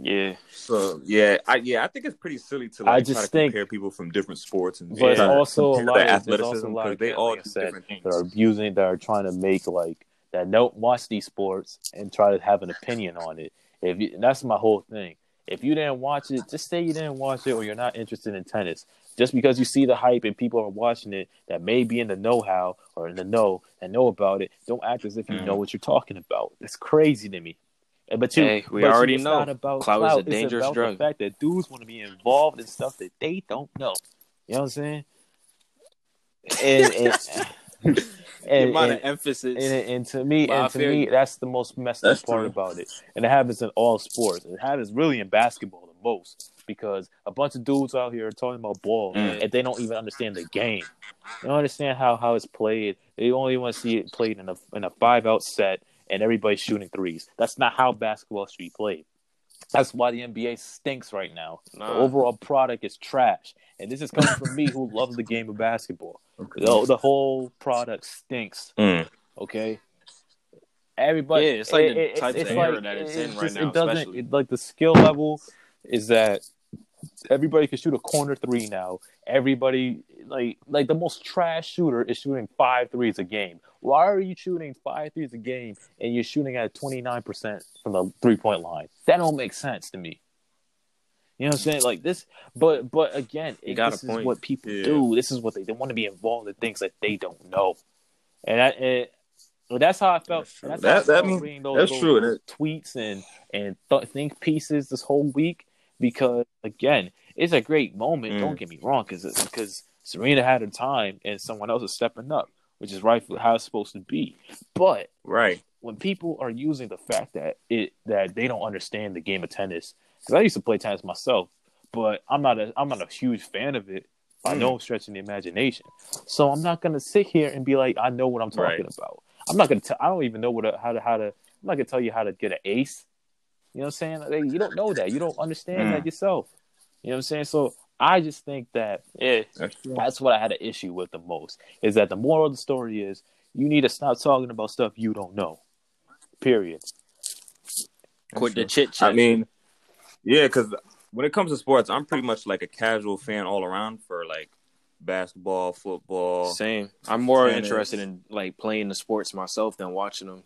Yeah, So yeah, I yeah, I think it's pretty silly to I like just try to think- compare people from different sports and But it's also a compare lot their of there's also athleticism a lot because of they all like do said, different things. that are abusing, that are trying to make like that don't watch these sports and try to have an opinion on it. If you, that's my whole thing. If you didn't watch it, just say you didn't watch it or you're not interested in tennis. Just because you see the hype and people are watching it that may be in the know-how or in the know and know about it, don't act as if you Mhm. know what you're talking about. It's crazy to me. And- But you, Hey, we but already it's know. not about Clout clout. is a It's dangerous about drug. The fact that dudes want to be involved in stuff that they don't know. You know what I'm saying? And and, and, the and, amount and, of emphasis. and, and to me, But I and to me, you. that's the most messed That's up part true. about it. And it happens in all sports. It happens really in basketball the most because a bunch of dudes out here are talking about ball Mm. and they don't even understand the game. They don't understand how, how it's played. They only want to see it played in a in a five out set and everybody's shooting threes. That's not how basketball should be played. That's why the NBA stinks right now. Nah. The overall product is trash. And this is coming from me who loves the game of basketball. The, the whole product stinks. Mm. Okay. Everybody, Yeah, it's like the types of era that it's in right now, It doesn't it, like the skill level is that everybody can shoot a corner three now. Everybody like like the most trash shooter is shooting five threes a game. Why are you shooting five threes a game and you're shooting at twenty nine percent from the three point line? That don't make sense to me. You know what I'm saying? Like this, but but again, it- got this is point. what people Yeah. do. This is what they they want to be involved in things that they don't know, and I, and well, that's how I felt. That's true. That's, That- that felt those, that's those- true. those tweets and and th- think pieces this whole week because again, it's a great moment. Mm. Don't get me wrong, because because Serena had her time and someone else is stepping up, which is rightfully how it's supposed to be. But Right. when people are using the fact that it that they don't understand the game of tennis, because I used to play tennis myself, but I'm not a I'm not a huge fan of it by Mm. no stretch of the imagination. So I'm not gonna sit here and be like I know what I'm talking Right. about. I'm not gonna tell. I don't even know what a, how to how to. I'm not gonna tell you how to get an ace. You know what I'm saying? Like, you don't know that. You don't understand Mm. that yourself. You know what I'm saying? So I just think that Yeah, That's that's what I had an issue with the most. Is that the moral of the story is you need to stop talking about stuff you don't know. Period. quit the chit chat. I mean, yeah, because when it comes to sports, I'm pretty much like a casual fan all around for like basketball, football. same. I'm more tennis. interested in like playing the sports myself than watching them.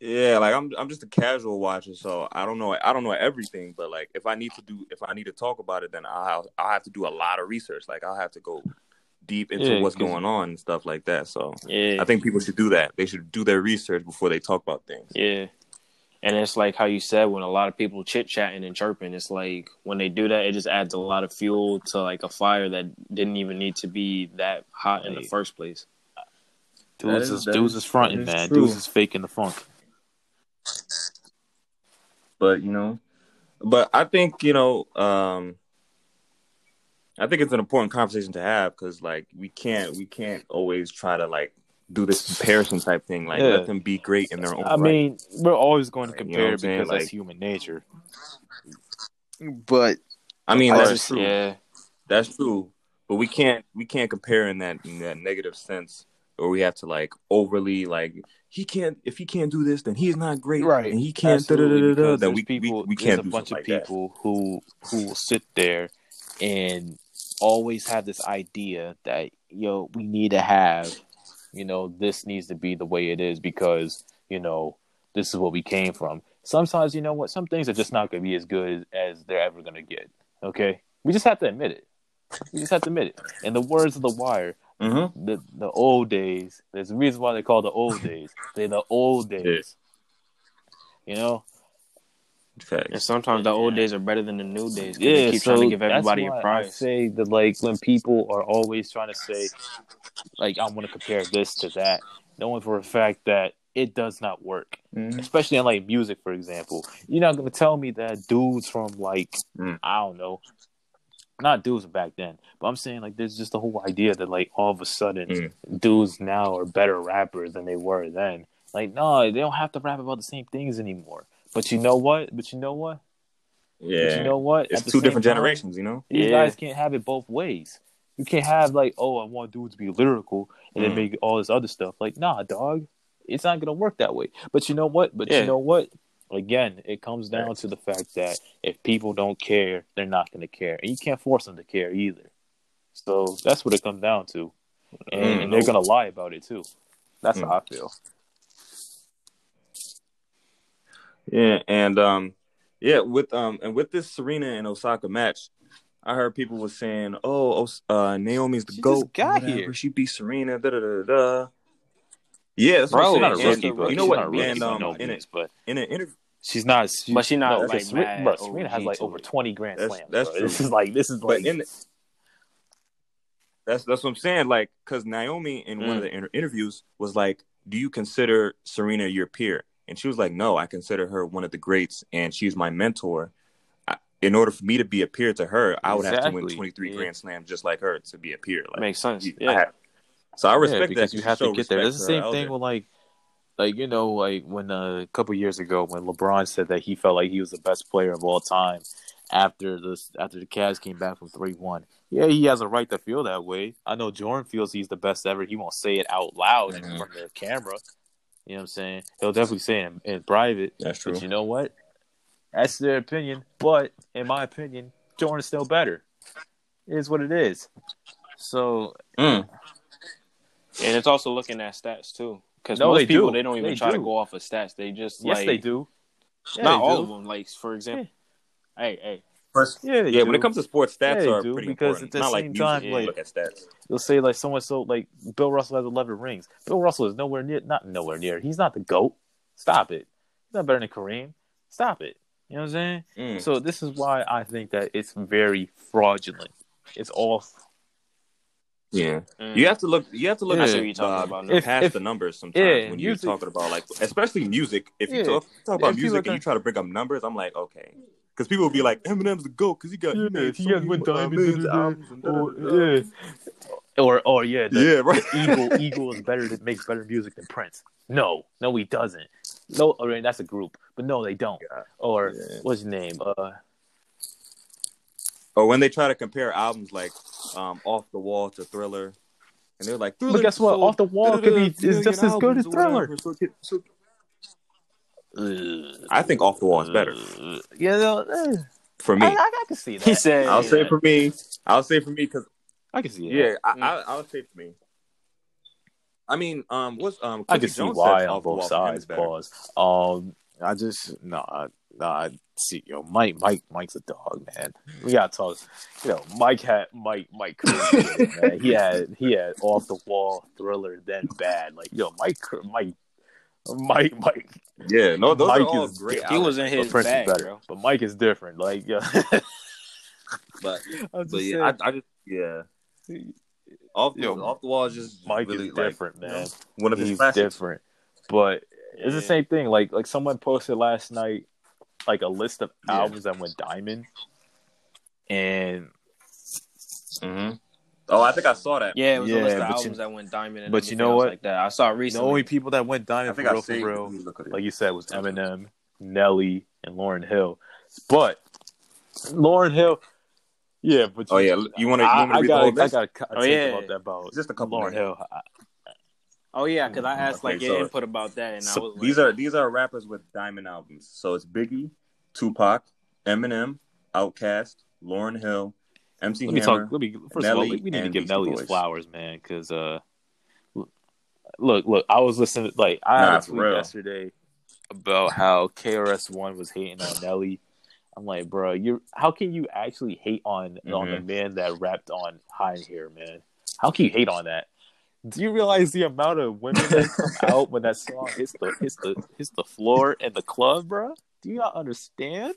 Yeah, like I'm I'm just a casual watcher, so I don't know I don't know everything, but like if I need to do if I need to talk about it, then I'll have, I'll have to do a lot of research. Like I'll have to go deep into Yeah, what's 'cause- going on and stuff like that. So Yeah, I think people should do that. They should do their research before they talk about things. Yeah. And it's like how you said when a lot of people chit chatting and chirping, it's like when they do that, it just adds a lot of fuel to like a fire that didn't even need to be that hot in the first place. Dudes is- is, dudes is- is fronting, that is man. true. Dudes is faking the funk. But you know, but I think you know, um, I think it's an important conversation to have because like we can't we can't always try to like do this comparison type thing. Like Yeah. let them be great in their own I right. mean, we're always going to You know compare what saying? because that's Like- human nature. But I mean I that's true. Yeah. That's true, but we can't we can't compare in that in that negative sense, or we have to like overly like he can't if he can't do this then he's not great, Right. And he can't da da da da. Then we, people, we we can't a do bunch of like that. people who who will sit there and always have this idea that you know we need to have you know this needs to be the way it is because you know this is what we came from sometimes you know what some things are just not going to be as good as they're ever going to get okay we just have to admit it we just have to admit it in the words of the wire Mm-hmm. the the old days. There's a reason why they call the old days. They're the old days. You know. And sometimes the old days are better than the new days. 'cause Yeah. they keep so trying to give that's everybody why a I prize. say that like when people are always trying to say, like I want to compare this to that, knowing for a fact that it does not work. Mhm. Especially in like music, for example. You're not gonna tell me that dudes from like Mm. I don't know. Not dudes back then, but I'm saying like there's just the whole idea that like all of a sudden Mm. dudes now are better rappers than they were then. Like, no, they don't have to rap about the same things anymore. But you know what? But you know what? Yeah, But you know what? it's two different time, generations. You know. These Yeah. guys can't have it both ways. You can't have like, oh, I want dudes to be lyrical and then Mm. make all this other stuff. Like, nah, dog, it's not gonna work that way. But you know what? But Yeah. you know what? Again, it comes down to the fact that if people don't care, they're not gonna care, and you can't force them to care either. So that's what it comes down to, and, Mm, and they're nope. gonna lie about it too. That's Mm. how I feel. Yeah, and um, yeah, with um, and with this Serena and Osaka match, I heard people were saying, "Oh, uh, Naomi's the She goat." just got whatever. here. She beat Serena. Da da da da. Yeah, that's Bro, She's not a rookie, but you know she's what? not a rookie And um, no in means, a, but in an interview, she's not. She, But she not, no, like, mad bro, Serena has like over twenty grand That's- slams. that's bro. This is like this is but like in that's that's what I'm saying. Like, because Naomi in one of the inter- interviews was like, "Do you consider Serena your peer?" And she was like, "No, I consider her one of the greats, and she's my mentor." I, in order for me to be a peer to her, I would have to win 23 Yeah. Grand Slams just like her to be a peer. Like, Makes sense. you- Yeah. have- so I respect yeah, because that you have to get there. It's the same thing with like, like you know, like when uh, a couple years ago when LeBron said that he felt like he was the best player of all time after this after the Cavs came back from three one. Yeah, he has a right to feel that way. I know Jordan feels he's the best ever. He won't say it out loud in Mhm. front of the camera. You know what I'm saying? He'll definitely say it in, in private. That's true. But you know what? That's their opinion. But in my opinion, Jordan's still better. It is what it is. So Mm. And it's also looking at stats too. Because No, most they people do. they don't even They try to go off of stats. They just yes, like they do. Yeah, not they all do. of them. Like for example, hey, hey, First, Yeah, yeah. do. When it comes to sports, stats Yeah, they are do, pretty because important. at the Not like same music. time, you like- look at stats. They'll say like someone so like Bill Russell has eleven rings. Bill Russell is nowhere near not nowhere near. He's not the GOAT. Stop it. He's not better than Kareem. Stop it. You know what I'm saying? Mm. So this is why I think that it's very fraudulent. It's all yeah. Mm. You have to look. You have to look Yeah. at I see what you're talking uh, about now. If- past if- the numbers sometimes yeah, when you're music- talking about like, especially music. If you talk, talk about If music are and you try to bring up numbers, I'm like, okay, because people will be like, Eminem's the goat because he got he made so many, uh, millions of albums and or, yeah. or or yeah, the, yeah, right. Eagle Eagle is better that makes better music than Prince. No, no, he doesn't. No, I mean, that's a group, but no, they don't. Yeah. Or Yeah. what's his name? Uh, Or when they try to compare albums like um, Off the Wall to Thriller, and they're like, Thriller But guess what? sold Off the Wall could be- is just as good as albums or whatever. Thriller. So so- uh, I think Off the Wall is better uh, you know, eh, for me. I, I, I can see that. He said, I'll say for me. I'll say for me because I can see it. yeah, I, Mm. I, I'll say for me. I mean, um, what's um? I can see Jones why on Off the Wall both for him is sides. better. Pause. Um, I just no, I, no, I see. Yo, Mike, Mike, Mike's a dog, man. We gotta talk. You know, Mike had Mike, Mike, crazy, man. He had he had off the wall thriller, then bad. Like yo, Mike, Mike, Mike, Mike. Yeah, no, those Mike are all is- great. he was in his Prince bag, better, bro. but Mike is different. Like yo, but I'm but just yeah, I, I just yeah. Off the, Yo, off the wall is just Mike really, is like, different, you know, man. one of his He's classics. different. But it's the same thing. Like like someone posted last night, like a list of Yeah. albums that went diamond, and hmm Oh, I think I saw that. Yeah, it was a list of but you- albums that went diamond. And but you know what? Like that, I saw it the only people that went I diamond think for I real, for real, Let me look at it. like you said, was Eminem, Nelly, and Lauryn Hill. But Lauryn Hill, yeah. But Oh, yeah, you wanna- I, want me to I got I got Oh, yeah. about that about Just a couple Lauryn. Hill. I- oh yeah, because I asked like Okay, your so- input about that, and I was like, These are these are rappers with diamond albums. So it's Biggie, Tupac, Eminem, Outkast, Lauryn Hill, MC Let me Hammer. talk. Let me first of all, we need to give Nelly his flowers, man. Because uh, look, look, I was listening. Like I had Nah, a tweet real. yesterday about how KRS One was hating on Nelly. I'm like, bro, you how can you actually hate on on the Mhm. man that rapped on High Here, man? How can you hate on that? Do you realize the amount of women that come out when that song hits the hits the hits the floor in the club, bro? Do you not understand?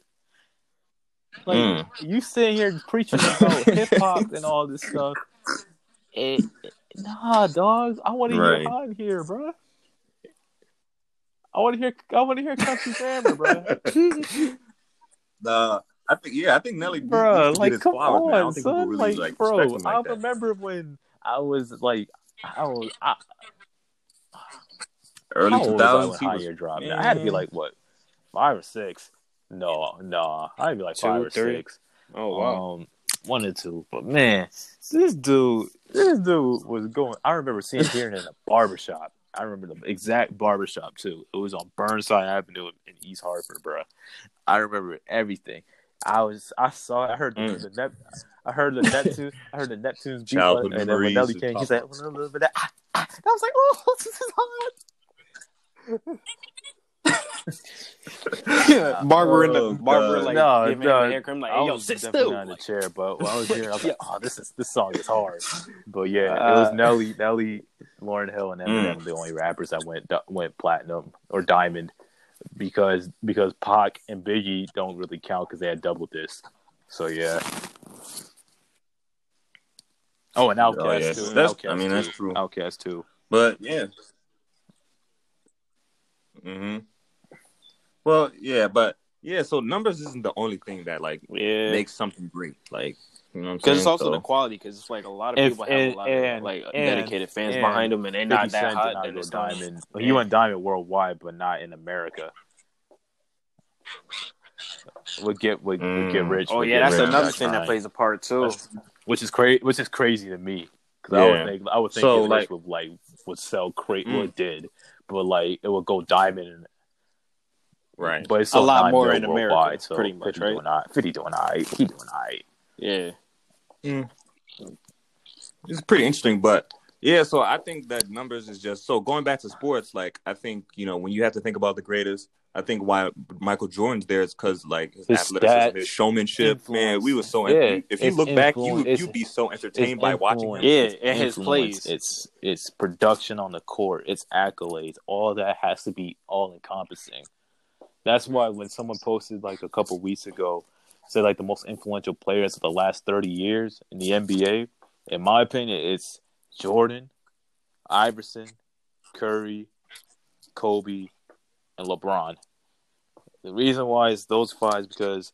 Like Mm. you sitting here preaching about hip hop and all this stuff. It, nah, dog. I want to Right. hear on Here, bro. I want to hear. I want to hear country grammar, bro. Uh, I think yeah, I think Nelly bro, needs to get like his come. I on, don't think son. really, Like, like, bro, respect him like I remember when I was like, I was, I, Early how old I thousands, when he High was dropped? I had to be like what, five or six? No, no, I had to be like Two, five or three? six. oh wow, Um, one or two. But man, this dude, this dude was going. I remember seeing it in a barbershop. I remember the exact barbershop too. It was on Burnside Avenue in East Hartford, bro. I remember everything. I was, I saw, I heard the, Mm. the net, I heard the Neptune, I heard the Neptune's beat, Childhood and then when Nelly is came, he pop- said, "Oh, no, no, but that- ah, ah." I was like, oh, this is hot. Barbara in the Oh, Barbara like No, giving no, him a haircut. I'm like, I hey, yo, sit definitely still. on the chair, but when I was hearing, I was like, "Oh, this is this song is hard." But yeah, it Uh, was Nelly, Nelly, Lauryn Hill, and Eminem the only rappers that went went platinum or diamond because because Pac and Biggie don't really count because they had double disc. So yeah. Oh, and Outkast Oh, yeah. too. That's- Outkast I mean, that's true. Outkast too. But yeah. hmm Well, yeah, but yeah. So numbers isn't the only thing that like Yeah, makes something great. Like you know, because it's also So- the quality. Because it's like a lot of If- people have and- a lot and- of like and- dedicated fans and behind them, and they're not that hot. not Then go it's not- diamond. Yeah. He went diamond worldwide, but not in America. Would get would, would get Mm. rich. Oh yeah, that's rich another that thing that plays a part too. which is crazy. Which is crazy to me because I Yeah. would think I would think So, Get like- Rich would like would sell cra Mm. Well, it did, but like it would go diamond. And, right. But it's A lot more mil in America, worldwide, so pretty much, 50 right? Doing all right. Fifty doing all right. He doing all right. Yeah, Mm. It's pretty interesting, but yeah. So I think that numbers is just so going back to sports. Like I think you know when you have to think about the greatest. I think why Michael Jordan's there is because like his, His athleticism, stats, his showmanship. Man, we were so. Yeah, if you look back, you influence. you'd be so entertained by watching him. Yeah, and his influence, plays. It's it's production on the court. It's accolades. All that has to be all encompassing. That's why when someone posted like a couple weeks ago, said like the most influential players of the last thirty years in the NBA, in my opinion, it's Jordan, Iverson, Curry, Kobe, and LeBron. The reason why is those five is because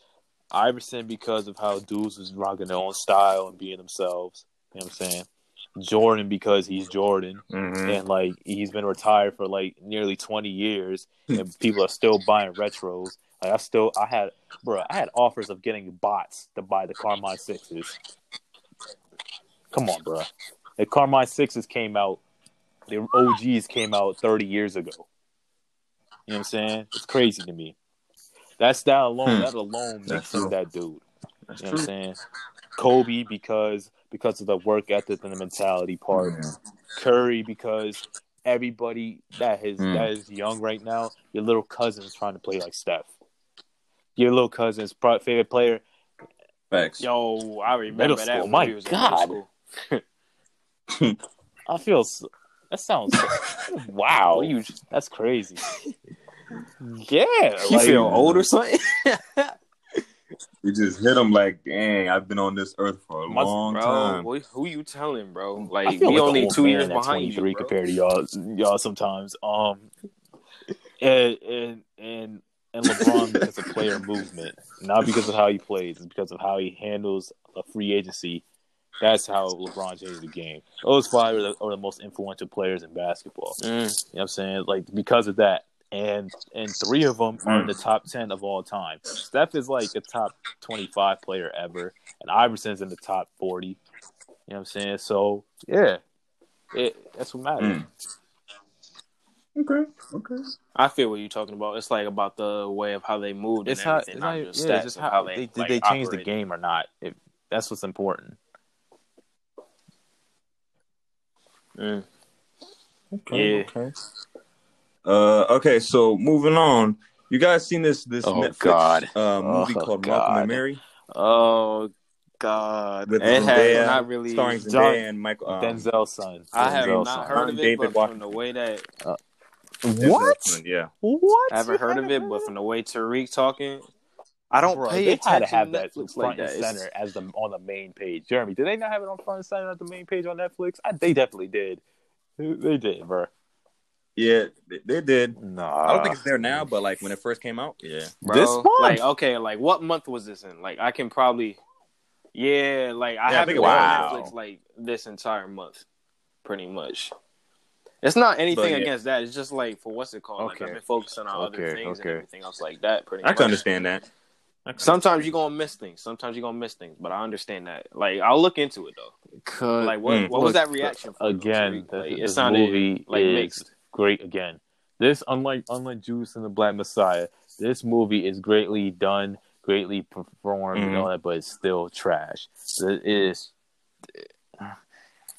Iverson, because of how dudes was rocking their own style and being themselves. You know what I'm saying? Jordan, because he's Jordan, Mhm. and like he's been retired for like nearly 20 years, and people are still buying retros. Like I still, I had, bro, I had offers of getting bots to buy the Carmine Sixes. Come on, bro. The Carmine Sixes came out, the OGs came out 30 years ago. You know what I'm saying? It's crazy to me. That's that alone. Hmm. That alone makes true. that dude. That's You know what I'm saying? Kobe because because of the work ethic and the mentality part. Yeah. Curry because everybody that is Mm. that is young right now, your little cousin is trying to play like Steph. Your little cousin's favorite player. Facts. Yo, I remember Middle that. school, my we was God. I feel s that sounds wow. You That's crazy. yeah, you like- feel old or something? You just hit him like, dang, I've been on this earth for a My- long bro, time. who, who you telling, bro? Like feel we like only two years behind you, 23 bro. compared to y'all, y'all sometimes. Um, and and and and LeBron because of player movement, not because of how he plays, it's because of how he handles a free agency. That's how LeBron changed the game. Those five are the, are the most influential players in basketball. Mm. You know what I'm saying? Like because of that. And and three of them are in the top ten of all time. Steph is like a top twenty five player ever, and Iverson's in the top forty. You know what I'm saying? So yeah, it, that's what matters. Mm. Okay. Okay. I feel what you're talking about. It's like about the way of how they moved It's and how, everything, it's not not- just yeah, stats just how, how they, they, did like, they change the game or not? If that's what's important. Mm. Okay. Yeah. Okay. Uh, okay. So moving on, you guys seen this this Oh, Netflix God. Uh, movie Oh, called Malcolm and Marie Oh God, with it has Zendaya, not really. starring John- Zendaya and Michael. Um, Denzel's son. I have not son. heard of it, David but Washington. from the way that Denzel What? Yeah. What? I haven't heard of it, but from the way Tariq talking, I don't Bro, pay they attention had to have to that Netflix front like that. and It's- center as the on the main page. Jeremy, did they not have it on front and center at the main page on Netflix? I, they definitely did. They did, bro. Yeah, they, they did. Nah, I don't think it's there now, but like when it first came out, yeah. bro. This month? Like, okay, like what month was this in? Like, I can probably, yeah, like I Yeah, haven't think been it on Wow. Netflix like this entire month, pretty much. It's not anything But, yeah. against that. It's just like for what's it called? Like I've been focusing on other things okay. and everything else like that. Pretty I much. can understand that. Can Sometimes you're gonna miss things. Sometimes you're gonna miss things, but I understand that. Like I'll look into it though. Like what? Mm. What was that reaction? For again, Tariq? like, this, it sounded movie like is mixed. great. Again, this unlike unlike Judas and the Black Messiah, this movie is greatly done, greatly performed, and Mhm. all that, but it's still trash. It is.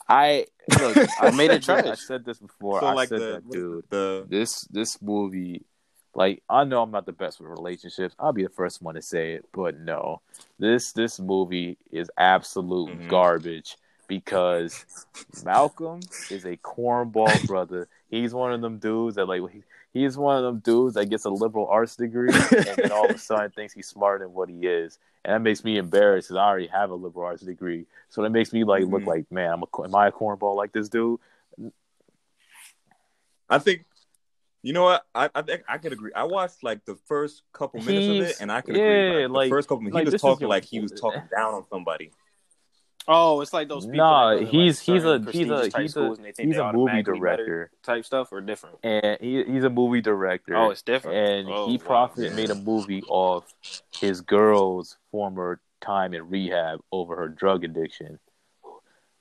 I look. I made it trash. I said this before. So I like said the that, dude. the This this movie, like I know I'm not the best with relationships. I'll be the first one to say it, but no, this this movie is absolute Mhm. garbage because Malcolm is a cornball brother. He's one of them dudes that like he's one of them dudes that gets a liberal arts degree and then all of a sudden thinks he's smarter than what he is. And that makes me embarrassed because I already have a liberal arts degree. So that makes me like look Mhm. like, man, I'm a am I a cornball like this dude? I think you know what I I think I could agree. I watched like the first couple minutes of it, and I could yeah, agree. Like, like- the first couple, like, he was talking like he was talking down on somebody. Oh, it's like those people. Nah, that go to, he's like, he's a he's a he's a schools and they think he's a movie director, type stuff or different. and he he's a movie director. Oh, it's different. and Oh, he wow. profit made a movie off his girl's former time in rehab over her drug addiction,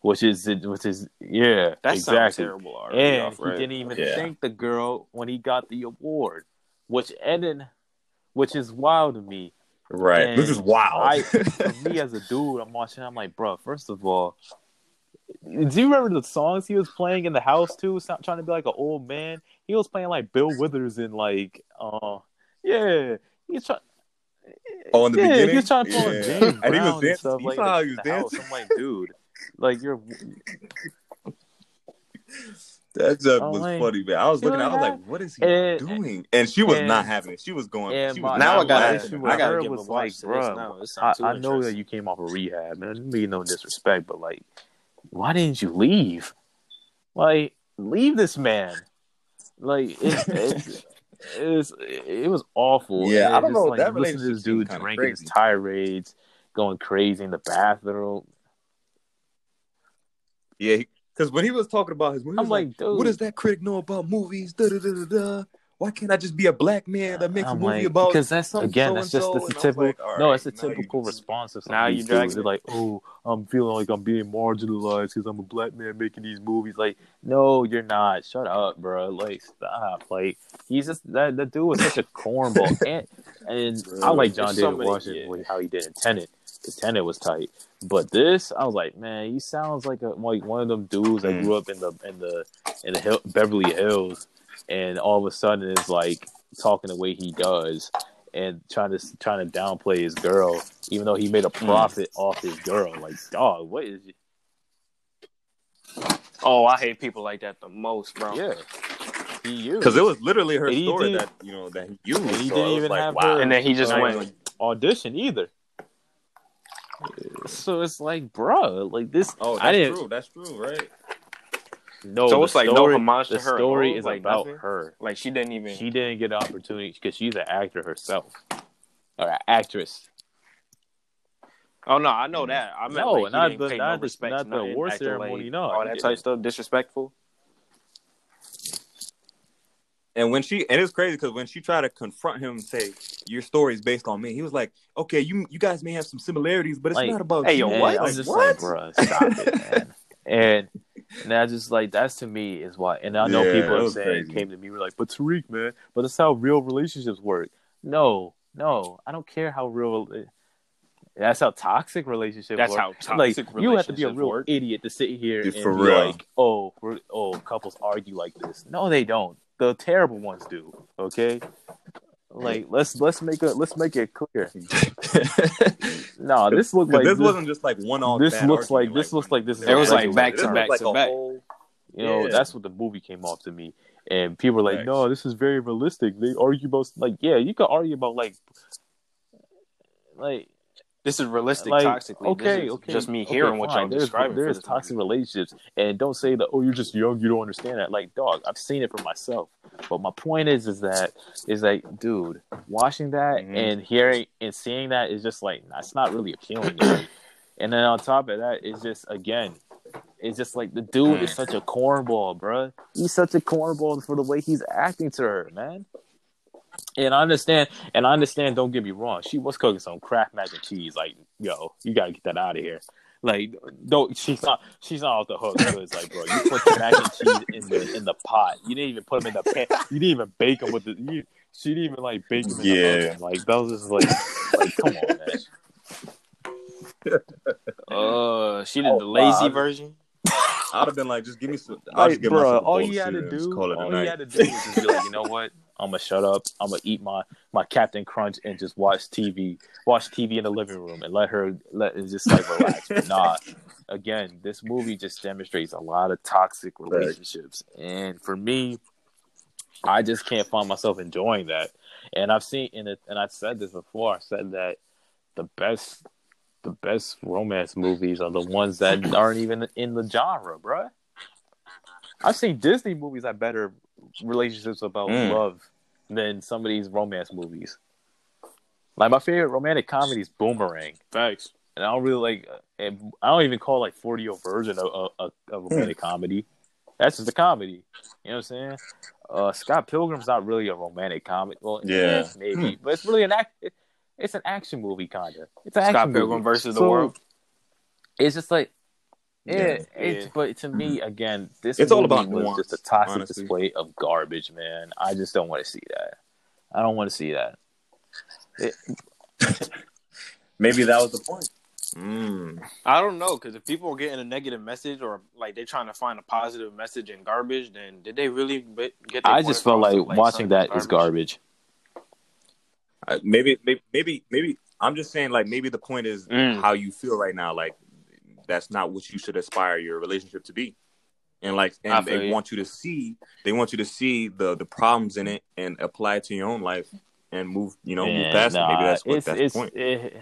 which is which is yeah That sounds exactly. terrible. Already And off, he didn't even Yeah. thank the girl when he got the award, which ended, which is wild to me. Right, And this is wild. I, for me as a dude, I'm watching. I'm like, bro. First of all, do you remember the songs he was playing in the house too? So- Trying to be like an old man. He was playing like Bill Withers and like, uh, yeah, he's trying. Oh, in the yeah, beginning? he was trying to pull Yeah. James And he was Brown and dancing. stuff You like saw how he was in the house. dancing? I'm like, dude, like you're. That joke oh, was like, funny, man. I was looking, know I was like, what is he And- doing? And she was and- not having it. She was going. And she was my, Now I gotta- issue I gotta her give a was watch like, bro, now. I, I know that you came off of rehab, man. Me no disrespect, but like, why didn't you leave? Like, leave this man. Like, it, it, it was it was awful. Yeah, And I don't just, know, Like, that listen to this dude kinda drinking his tirades, going crazy in the bathroom. Yeah, because when he was talking about his movie, I'm was like, like, what does that critic know about movies? Da da da da da. Why can't I just be a black man that makes I'm a movie like, about? because that's something again, that's just that's And the I was typical. like, all no, it's a now you typical response of some Now of you these dragging dudes. They're it. like, "Oh, I'm feeling like I'm being marginalized because I'm a black man making these movies." Like, no, you're not. Shut up, bro. Like, stop. Like, he's just that that dude was such a cornball. and and I like John There's so David Washington yeah. how he did in Tenet. Because Tenet was tight, but this, I was like, man, he sounds like a like one of them dudes that Mm. grew up in the in the in the Hill, Beverly Hills, and all of a sudden is like talking the way he does and trying to trying to downplay his girl, even though he made a Mm. profit off his girl. Like, dog, what is? Oh, I hate people like that the most, bro. Yeah, he used Because it was literally her And story didn't- that you know that he used. and he so didn't even like, have wow. her- And then he just went. audition either. So it's like, bro, like this. Oh, I that's didn't. true. That's true, right? No, So it's like no homage to the her at story is Like about nothing? her. Like she didn't even. She didn't get an opportunity because she's an actor herself, or an actress. oh no, I know mm. that. I meant No, like, not didn't the- not no the- respect, not the award ceremony, like, no, all that didn't. type stuff, disrespectful. And when she and it's crazy because when she tried to confront him and say your story is based on me, he was like, "Okay, you you guys may have some similarities, but it's Like, not about hey, you." yo, And what? I'm Like, just what? like, bro, stop it, man. And and I just like that's to me is why. And I know Yeah, people it are was saying crazy. came to me were like, but Tariq, man, but that's how real relationships work. No, no, I don't care how real. That's how toxic relationships That's work. how toxic like you have to be a real work. idiot to sit here Yeah, and for be real. like, oh, oh, couples argue like this. No, they don't. The terrible ones do. Okay. Like let's let's make a let's make it clear. No, this looked 'Cause like this, this, wasn't just like one off. this looks like- this looks like this is It was like like back to back to back. You know, Yeah. that's what the movie came off to me. And people were like, Facts. no, this is very realistic. They argue about, like, yeah, you could argue about, like, like, This is realistic like toxically. okay, okay. Just me okay, hearing what y'all there's, describing. There's toxic relationships. And don't say that, oh, you're just young, you don't understand that. Like, dog, I've seen it for myself. But my point is, is that, is like, dude, watching that Mhm. and hearing and seeing that is just like, that's not really appealing. And then on top of that, it's just, again, it's just like the dude is such a cornball, bruh. He's such a cornball for the way he's acting to her, man. And I understand, and I understand. Don't get me wrong. She was cooking some crap mac and cheese. Like, yo, you gotta get that out of here. Like, don't. She's not. She's not off the hook. So it's like, bro, you put the mac and cheese in the in the pot. You didn't even put them in the pan. You didn't even bake them with the. You, she didn't even like bake them in Yeah. the oven. Like that was just like, like come on, man. Uh, she did Oh, the lazy wow. version. I'd have been like, just give me some. I'll Like, just give bro, myself a all you had to cereal and do, call it a all you had to do was just be like, you know what? I'm gonna shut up. I'm gonna eat my my Captain Crunch and just watch TV, watch TV in the living room, and let her let it just like relax. But nah, again, this movie just demonstrates a lot of toxic relationships, and for me, I just can't find myself enjoying that. And I've seen in it, and I've said this before. I said that the best, the best romance movies are the ones that aren't even in the genre, bruh. I've seen Disney movies have better relationships about Mm. love than some of these romance movies. Like my favorite romantic comedy is Boomerang, Thanks. and I don't really like. I don't even call like Forty Year Version a, a, a, romantic comedy. That's just a comedy. You know what I'm saying? Uh, Scott Pilgrim's not really a romantic comedy. Well, Yeah. maybe, but it's really an act. It, it's an action movie, kind of. It's an Scott Pilgrim movie. versus the So, world. It's just like, yeah, Yeah. it's but to me again, this It's all movie about was nuance, just a toxic honestly. display of garbage, man. I just don't want to see that. I don't want to see that. Maybe that was the point. Mm. I don't know because if people are getting a negative message or like they're trying to find a positive message in garbage, then did they really get? their I just felt across like of, watching something that is garbage. I, maybe, maybe, maybe, maybe. I'm just saying, like, maybe the point is Mm. how you feel right now. Like, that's not what you should aspire your relationship to be. and like I and they you. want you to see they want you to see the the problems in it and apply it to your own life and move you know move Man, past it. Maybe that's what it's, that's it's, the point. it-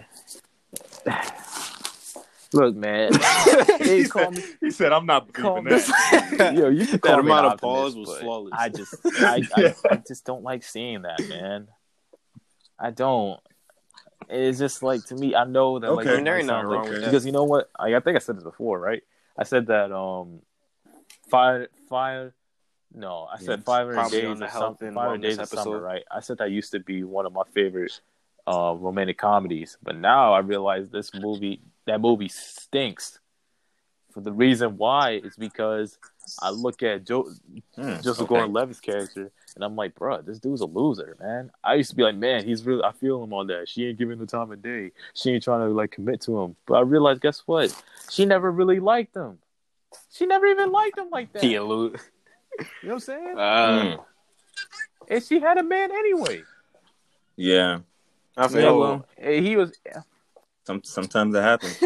Look, man. he, They said, me- he said, "I'm not believing me- that." Yo, you can That call me amount of pause was but flawless. I just, I, Yeah. I, I just don't like seeing that, man. I don't. It's just like to me. I know that like Okay. it There might ain't nothing like- wrong with that. because you know what? I, I think I said this before, right? I said that um, five, five. No, I said Yes. 500 days on the of health 500 days of summer, episode. right? I said that used to be one of my favorite uh, romantic comedies, but now I realize this movie, that movie stinks. For the reason why is because I look at Joe, Hmm, Joseph okay. Gordon-Levitt's character, and I'm like, bro, this dude's a loser, man. I used to be like, man, he's really. I feel him on that. She ain't giving the time of day. She ain't trying to like commit to him. But I realized, guess what? She never really liked him. She never even liked him like that. He a loser. You know what I'm saying? Hmm. And she had a man anyway. Yeah, I feel you. well, he was. some sometimes that happens.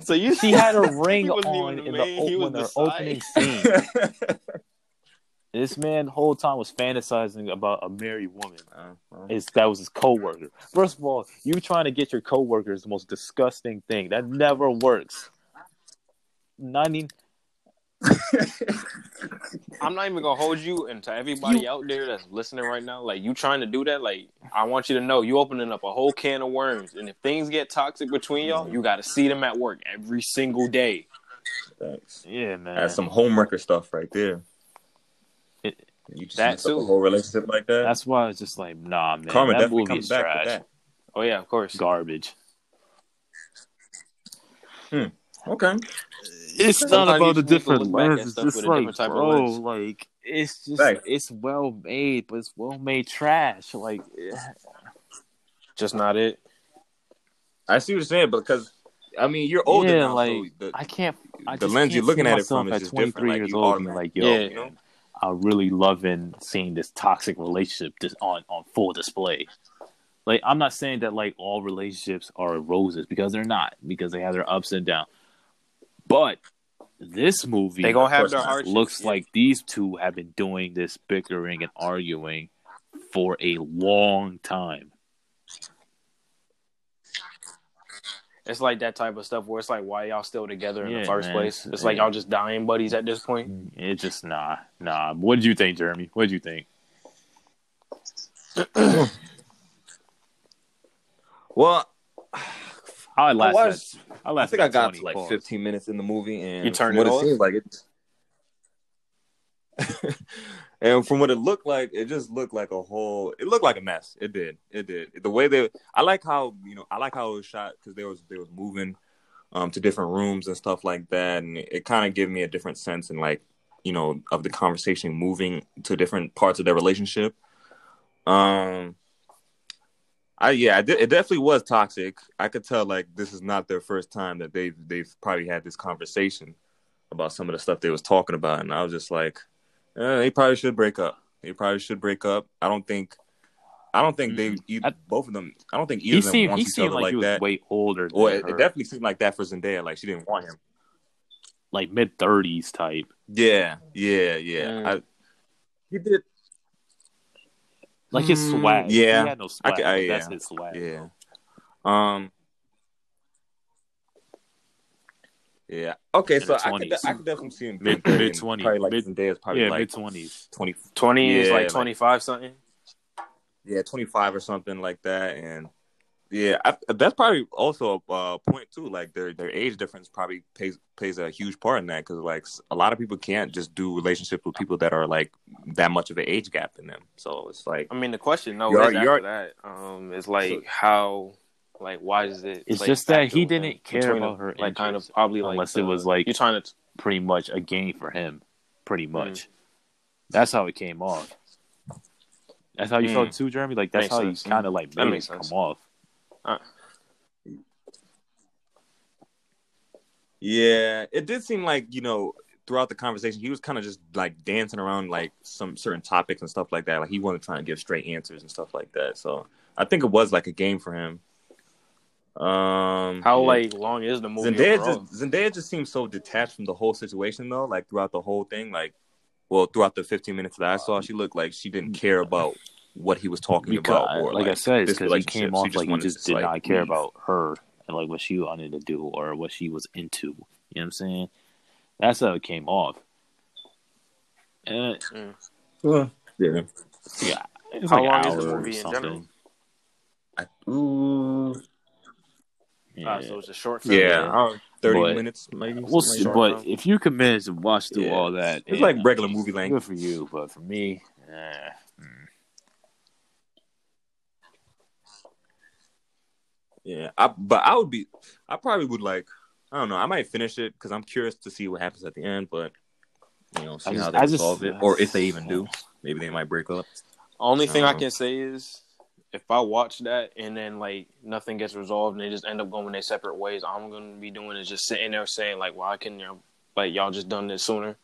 so you She had a ring on in the the, main, he o- was when the opening scene. this man, the whole time, was fantasizing about a married woman. Uh, well, is that was his coworker. First of all, you trying to get your coworker is the most disgusting thing. That never works. Ninety. I'm not even gonna hold you and to everybody You- out there that's listening right now, like you trying to do that, like I want you to know you opening up a whole can of worms. And if things get toxic between y'all, you gotta see them at work every single day. thanks. Yeah, man. That's some homewrecker stuff right there. It- you just that mess up a too. whole relationship like that. That's why I was just like, nah, man. Karma that definitely movie comes is back trash. with that. Oh yeah, of course. Garbage. Okay. It's Sometimes not about a just need to different look back at lens. It's stuff just with a like, different type of bro, lens. like it's just Right. it's well made, but it's well made trash. Like, eh, Just not it. I see what you're saying, but because I mean you're older yeah, now, like so the, I can't. I the just lens you're looking at it from is just 23 different. Like years you old, automatically, like, yo, Yeah. you know. I'm really loving seeing this toxic relationship just on on full display. Like I'm not saying that like all relationships are roses because they're not because they have their ups and downs. But this movie They gonna have their looks yeah. like these two have been doing this bickering and arguing for a long time. It's like that type of stuff where it's like why y'all still together in Yeah, the first man. place. It's like y'all just dying buddies at this point. Mm, it just nah, nah. What did you think, Jeremy? What did you think? Well, I I lasted. watched. I I think I got to like pause. 15 minutes in the movie, and You turned from it what off? it seemed like it. and from what it looked like, it just looked like a whole. It looked like a mess. It did. It did. The way they. I like how you know. I like how it was shot because there was they was moving, um, to different rooms and stuff like that, and it, kind of gave me a different sense and like you know of the conversation moving to different parts of their relationship. Um. I yeah, it definitely was toxic. I could tell like this is not their first time that they've they've probably had this conversation about some of the stuff they was talking about, and I was just like, eh, they probably should break up. They probably should break up. I don't think, I don't think they Mm-mm. either, I- both of them. I don't think either He of them seemed wants each other like, like, he was that. way older. Than Or it, her. it definitely seemed like that for Zendaya. Like she didn't want him. like mid thirties type. Yeah, yeah, yeah. Mm. I, he did. Like his Mm, swag. yeah. he had no swag. I I- but That's his swag. Yeah. Um. Yeah. Okay. In So I could, I could definitely see him Mid- being mid-20s. Probably like Mid- Zendaya's probably yeah, like mid twenties. twenty. Twenty is Yeah, like like- twenty five something. Yeah, twenty five or something like that, and yeah, I, that's probably also a uh, point too. Like their their age difference probably plays plays a huge part in that because like a lot of people can't just do relationships with people that are like that much of an age gap in them. So it's like I mean, the question no You're- is after you're- that um is like So- how like why is it? It's just that he didn't care about her like kind of interests, probably like unless it the- was, like- you're trying to Pretty much a game for him. Pretty Mm. much. That's how it came off. That's how you Mm. felt too, Jeremy. Like that's Makes how sense. you kind of like That made makes it come sense. off. Yeah, it did seem like you know throughout the conversation he was kind of just like dancing around like some certain topics and stuff like that. Like he wasn't trying to give straight answers and stuff like that. So I think it was like a game for him. Um, How like long is the movie? Zendaya overall? just Zendaya just seems so detached from the whole situation though. Like throughout the whole thing, like well, throughout the 15 minutes that I saw, she looked like she didn't care about what he was talking Because, about. Or like, I said, it's because he came off like he just did like, not care leave. about her and like what she wanted to do or what she was into. You know what I'm saying? That's how it came off. And Yeah. yeah, it's How like long is the movie in general? I, ooh, Yeah. Ah, so it's a short film. yeah, around 30 But- minutes maybe. We'll see, like but that. if you can manage to watch through Yeah. all that, It's like uh, regular movie length. Good for you, but for me, eh, mm. Yeah, I, but I would be, I probably would like, I don't know, I might finish it because I'm curious to see what happens at the end, but you know, see I just- how they I just- resolve it, or if they even do. Maybe they might break up. Only thing I can say is if I watch that and then like nothing gets resolved and they just end up going their separate ways, all I'm gonna be doing is just sitting there saying like, "Why couldn't you like y'all just done this sooner?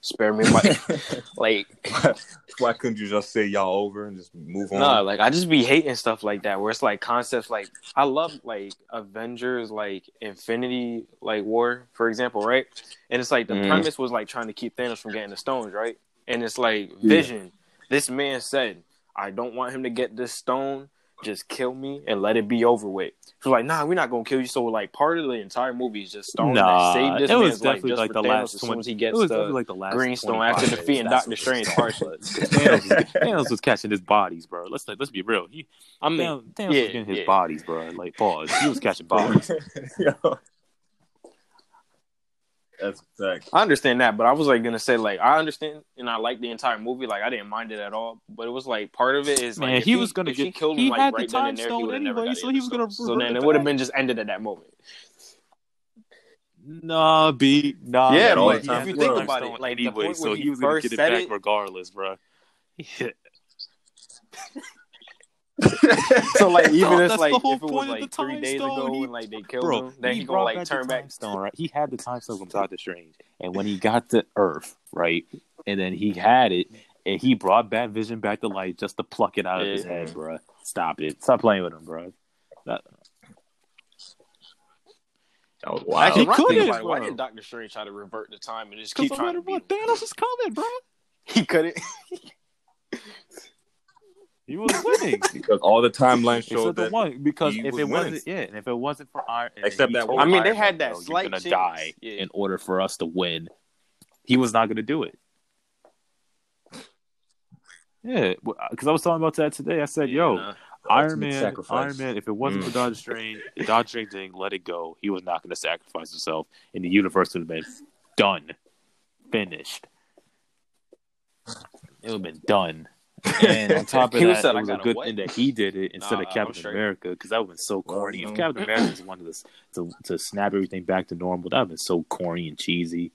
Spare me my like." Why couldn't you just say y'all over and just move on? No, like I just be hating stuff like that where it's like concepts like I love like Avengers like Infinity like War, for example, right? And it's like the Mhm. premise was like trying to keep Thanos from getting the stones, right? And it's like Yeah. Vision. This man said, I don't want him to get this stone. Just kill me and let it be over with. So like, nah, we're not gonna kill you. So like, part of the entire movie is just stone nah, that saved this it was man's life definitely just like for the Thanos last as soon 20 as he It gets was the like the last Green Stone 25 after defeating That's Doctor what Strange started. partially. Thanos, was, Thanos was catching his bodies, bro. Let's let's be real. He, I mean, Thanos, Thanos yeah, was getting his yeah. bodies, bro. Like pause. He was catching bodies. Yo. That's exact. I understand that, but I was like gonna say like I understand and I like the entire movie. Like I didn't mind it at all, but it was like part of it is like Man, if he was gonna if he get- killed he him like had the right then time there, stone would have anyway, so he was gonna stones. So then it it would have been just ended at that moment. Nah, be Nah, Yeah, B, but he if you think about it, stone like, the anyway, point so when he he was gonna get it back it- regardless, bro. Yeah. So like even No, if that's like the whole if it was like three days stone. ago He- and like they killed Bro, him, then he he gonna like back turn back. time stone, right? He had the time stone from Doctor Strange, and when he got to Earth, right, and then he had it, and he brought Bat Vision back to life just to pluck it out of his head, bro. Stop it! Stop playing with him, bro. That, That was wild. He when I think couldn't, about why bro. did Doctor Strange try to revert the time and just Because keep no trying matter to what, beat him? Thanos is coming, bro. He couldn't. He was winning. because all the timelines Except showed that. one because he if was it winning. wasn't, yeah, and if it wasn't for Iron, Except that. I mean, they Iron had Man, that you're slight gonna chance." die Yeah. in order for us to win. He was not gonna do it. Yeah, because I was talking about that today. I said, "Yo, nah. Iron Man, sacrifice. Iron Man. If it wasn't Mm. for Doctor Strange, Doctor Strange didn't let it go, he was not going to sacrifice himself, and the universe would have been done, finished. It would have been done. And on top of He that, said, it was a good what?" thing that he did it instead Nah, of Captain straight. America, because that would have been so corny. no. If Captain America just wanted to, to to snap everything back to normal, that would have been so corny and cheesy.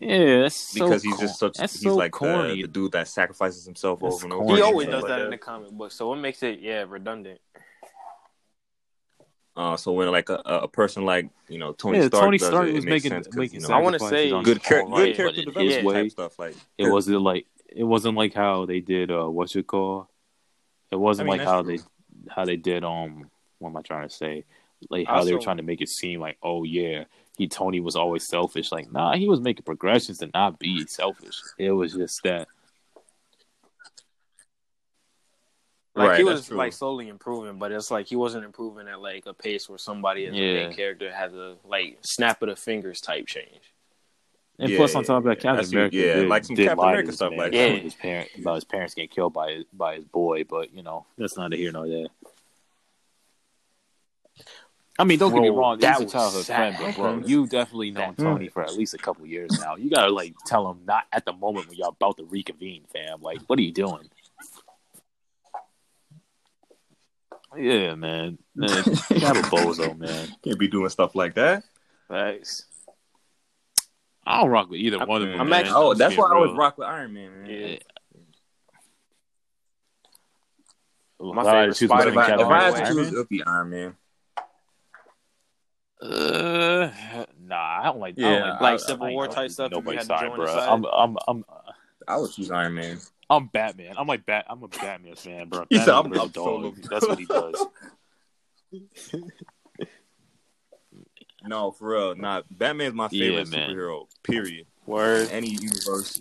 Yeah, that's so because he's cor- just such that's he's so like corny. the dude that sacrifices himself That's over and over. He always does like that in the comic book, so it makes it yeah redundant. Uh, so when like a, a person like you know Tony Yeah, Stark Tony does Stark it, was it makes making- sense 'cause, making you know, I wanna say- good, his char- good right, character but in his development way. type stuff. Like It wasn't like it wasn't like how they did uh what's it called? It wasn't I mean, like how true. they how they did um what am I trying to say? Like how they were trying to make it seem like, oh yeah, he Tony was always selfish. Like, nah, he was making progressions to not be selfish. It was just that Like Right, he was like slowly improving, but it's like he wasn't improving at like a pace where somebody as a Yeah. main character has a like snap of the fingers type change. and Yeah, plus on top of that, yeah, Captain that's- America yeah, did, like some did Captain lie America stuff man like about that. his parent about his parents getting killed by his, by his boy, but you know, that's neither here nor there. I mean, don't get me wrong. that He's a was childhood sad. friend, but bro, you definitely known That- Tony for at least a couple years now. You gotta like tell him not at the moment when y'all about to reconvene, fam. Like, what are you doing? Yeah, man. man have a bozo, man. can't be doing stuff like that. Thanks. I don't rock with either one of them. I'm man. actually- oh, that's being why I always rock with Iron Man. Man. Yeah. My if I had to favorite choose Spider-Man if I, between if I had Captain to America choose, and it would be Iron Man. Uh, nah, I don't like. I Yeah, don't like, I- Like I Civil I War gonna type do stuff. If you Nobody's had to side, join bro. I'm, I'm, I'm. I would choose Iron Man. I'm Batman. I'm like Bat. I'm a Batman fan, bro. He said, Batman's "I'm- real dog. That's what he does. No, for real. Nah, Batman's my Yeah, favorite man. superhero. Period. Word. Any universe.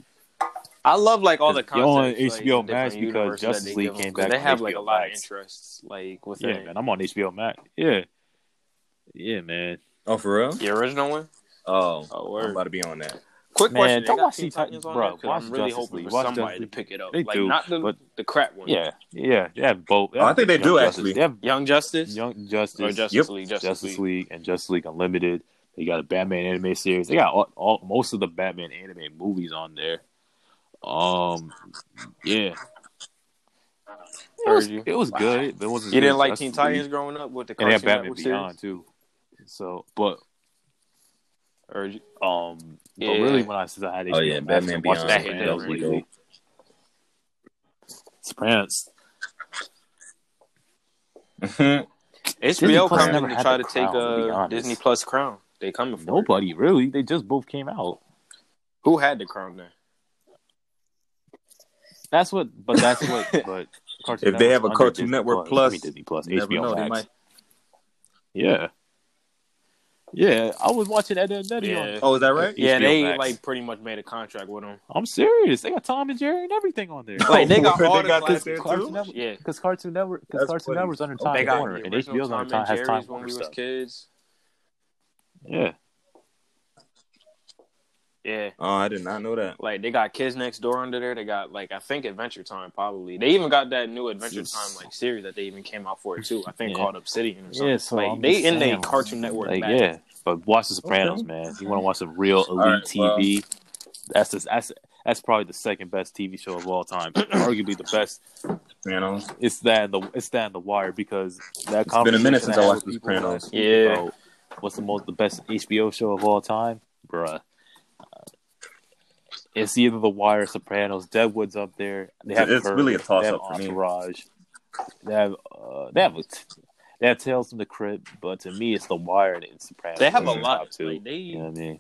I love like all the You're on HBO like, Max because universes that Justice League give 'em, came 'cause back They have like a lot Max. of interests, like Yeah, within man. I'm on HBO Max. Yeah, yeah, man. Oh, for real? the original one. Oh, Oh, I'm about to be on that. Quick Man, question: don't watch Teen Teen Titans Titans, on bro. there? 'Cause Watch I'm really Justice hoping League. for Watch somebody Justice to pick it up. They like do, not the but- the crap one. Yeah, yeah. They have both. They Oh, I think they Young do, Justice. actually. They have Young Justice Young Justice, or Justice Yep. League. Justice, Justice League. League, and Justice League Unlimited. They got a Batman anime series. They got all, all most of the Batman anime movies on there. Um, yeah, it was, it was good. It wasn't. You didn't like Justice Teen League. Titans growing up with the and they Cartoon have Batman Network Beyond series? too. So, but Heard you. um, Yeah. but really, when I said I had HBO Oh, yeah, Max, Batman I'm watching Beyond. That hit Sopranos different. lately. Sopranos. Mhm. Disney HBO coming to try to take crown, to be uh. Disney Plus crown. They coming for it. Nobody really. They just both came out. Who had the crown there? That's what. But that's what. But Cartoon If they have a Cartoon under Network I Plus, mean Disney Plus, HBO know, they Max. might- Yeah. Yeah, I was watching Ed and Eddie on. Yeah. Oh, is that right? Yeah, they Max. like pretty much made a contract with them. I'm serious. They got Tom and Jerry and everything on there. Like they oh, got all the got this there, Cartoon too? Network, Yeah, because Cartoon Network, because Cartoon funny. Network's under Time oh, they got Warner, the and HBO's under Time and has Jerry's Time when Warner we was stuff. kids. Yeah, Yeah, Oh, I did not know that. like they got Kids Next Door under there. They got like I think Adventure Time probably. They even got that new Adventure Time like series that they even came out for it too. I think Yeah. called Obsidian or something. yeah. So like I'm they in the Cartoon Network. Like, bag. yeah, but watch The Sopranos, Okay. man. You want to watch some real elite right, well. TV? That's the, that's that's probably the second best TV show of all time. Arguably the best. You know, It's that and the it's that the Wire because that. It's been a minute since I I watched The Sopranos. last Yeah. about What's the most the best HBO show of all time, bruh? It's either The Wire, Sopranos, Deadwood's up there. They have It's Curb, really a toss-up they have for me. Entourage. They have uh, they have a, they have Tales from the Crypt, but to me, it's The Wire and it's Sopranos. They have a lot. too. Like, they You know what I mean?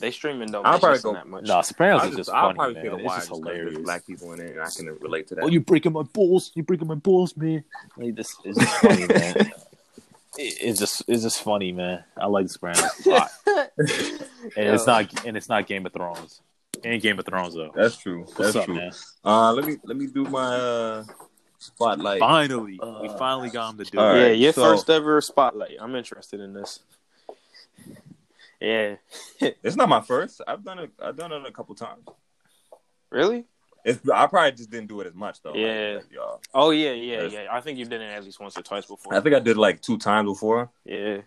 they streaming though. I'll probably missing go- that much. No, Sopranos I'll is just I'll funny, probably man. say the It's wire just just 'cause hilarious. there's black people in it, and I can relate to that. Oh, you breaking my balls! You breaking my balls, man! Like this is just funny, man. It- It's just it's just funny, man. I like this brand a lot, and it's not and it's not Game of Thrones. It ain't Game of Thrones though. That's true. What's That's up, true. man? Uh, let me let me do my uh, spotlight. Finally, we Uh, finally got him to do all it. yeah, your so- first ever spotlight. I'm interested in this. Yeah, It's not my first. I've done it. I've done it a couple times. really? It's I probably just didn't do it as much though. Yeah. like y'all. Oh yeah, yeah, yeah. I think you did it at least once or twice before. I think I did like two times before. Yeah,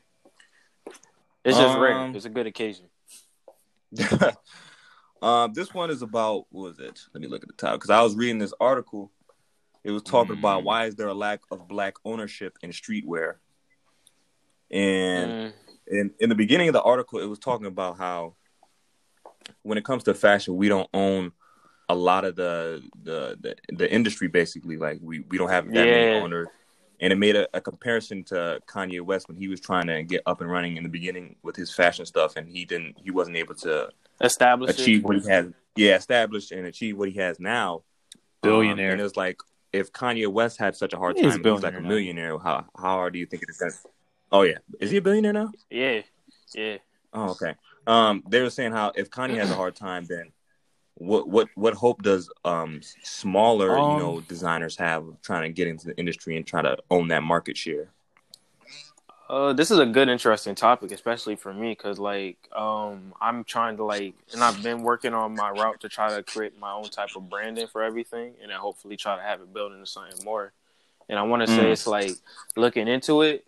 it's just rare. Um, It's a good occasion. um, this one is about what was it? Let me look at the title because I was reading this article. It was talking Mm. about why is there a lack of black ownership in streetwear, and Mm, in in the beginning of the article, it was talking about how when it comes to fashion, we don't own a lot of the the the, the industry. Basically, like we we don't have that many owners. And it made a, a comparison to Kanye West when he was trying to get up and running in the beginning with his fashion stuff, and he didn't, he wasn't able to Establish achieve it. what he has, yeah, established and achieve what he has now. Billionaire. Um, and it was like if Kanye West had such a hard He time, a he's like a billionaire millionaire. now. How how hard do you think it's gonna? Oh yeah, is he a billionaire now? Yeah, yeah. Oh, okay. Um, they were saying how if Kanye has a hard time, then what what what hope does um smaller Um, you know designers have of trying to get into the industry and try to own that market share? Uh, this is a good, interesting topic, especially for me, because like, um, I'm trying to like, and I've been working on my route to try to create my own type of branding for everything, and then hopefully try to have it build into something more. And I want to say Mm. it's like looking into it.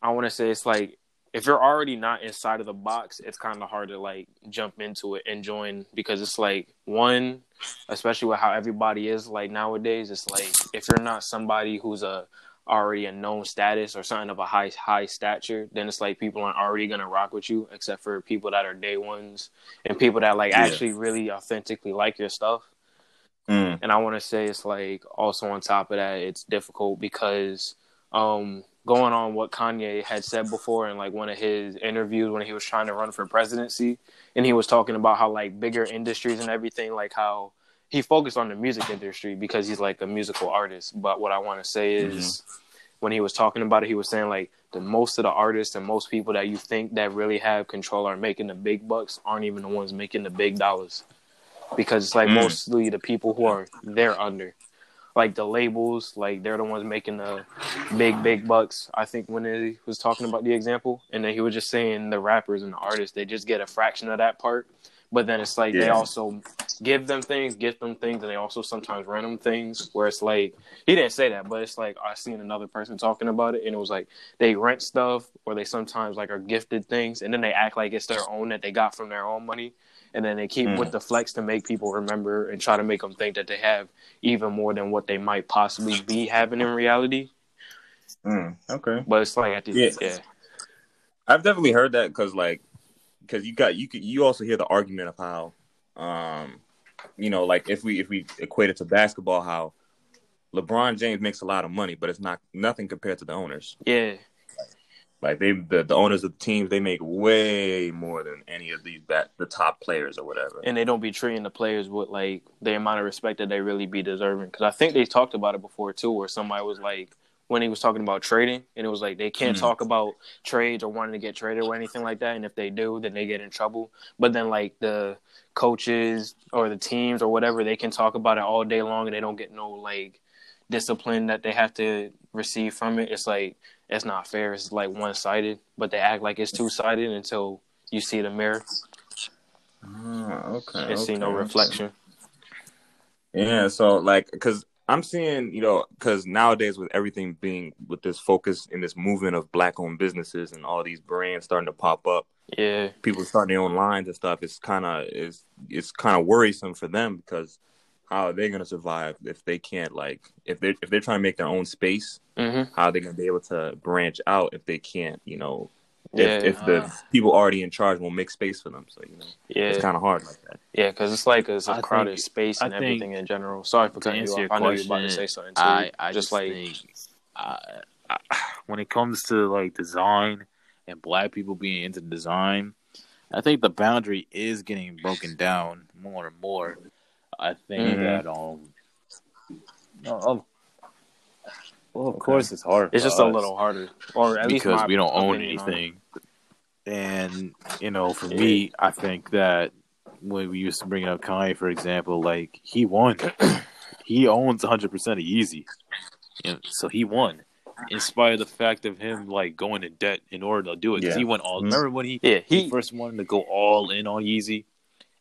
I want to say it's like if you're already not inside of the box, it's kind of hard to like jump into it and join because it's like one, especially with how everybody is like nowadays. It's like if you're not somebody who's a already a known status or something of a high high stature, then it's like people aren't already gonna rock with you, except for people that are day ones and people that like Yeah. actually really authentically like your stuff. Mm. And I want to say it's like also on top of that, it's difficult because um, going on what Kanye had said before in like one of his interviews when he was trying to run for presidency, and he was talking about how like bigger industries and everything, like how he focused on the music industry because he's like a musical artist. But what I want to say is, mm-hmm. when he was talking about it, he was saying like the most of the artists and most people that you think that really have control are making the big bucks aren't even the ones making the big dollars because it's like mm. mostly the people who are there under like the labels, like they're the ones making the big, big bucks. I think when he was talking about the example, and then he was just saying the rappers and the artists, they just get a fraction of that part. But then it's like yeah. they also give them things, get them things, and they also sometimes rent them things. Where it's like he didn't say that, but it's like I seen another person talking about it, and it was like they rent stuff, or they sometimes like are gifted things, and then they act like it's their own that they got from their own money and then they keep mm. with the flex to make people remember and try to make them think that they have even more than what they might possibly be having in reality. Mm. Okay, but it's like at the yeah. yeah. I've definitely heard that because like because you got you could you also hear the argument of how um you know like if we if we equate it to basketball how LeBron James makes a lot of money but it's not nothing compared to the owners. Yeah. Like they, the, the owners of the teams, they make way more than any of these bat, the top players or whatever. And they don't be treating the players with like the amount of respect that they really be deserving. Because I think they talked about it before too, where somebody was like, when he was talking about trading, and it was like they can't mm-hmm. talk about trades or wanting to get traded or anything like that. And if they do, then they get in trouble. But then like the coaches or the teams or whatever, they can talk about it all day long, and they don't get no like discipline that they have to receive from it. It's like it's not fair. It's like one sided, but they act like it's two sided until you see the mirror. Ah, okay. And okay, see no reflection. Yeah, so like, cause I'm seeing, you know, cause nowadays with everything being with this focus in this movement of black owned businesses and all these brands starting to pop up. Yeah. People starting their own lines and stuff. It's kind of is it's kind of worrisome for them because how are they going to survive if they can't like if they if they're trying to make their own space mm-hmm. how are they going to be able to branch out if they can't you know yeah, if, if the uh, people already in charge won't make space for them. So you know yeah it's kind of hard like that. Yeah because it's like it's a I crowded think, space and I everything in general. Sorry for cutting you off. i know you're about to say something too. i, I just, just like think, uh, when it comes to like design and black people being into design i think the boundary is getting broken down more and more I think mm-hmm. that um, no, well, of okay. course it's hard. It's just us. a little harder, or because we don't own anything. And you know, for yeah. me, I think that when we used to bring up Kanye, for example, like he won, he owns 100 percent of Yeezy, you know, so he won. In spite of the fact of him like going in debt in order to do it, because yeah. he went all. Mm-hmm. Remember when he yeah he, he first wanted to go all in on Yeezy,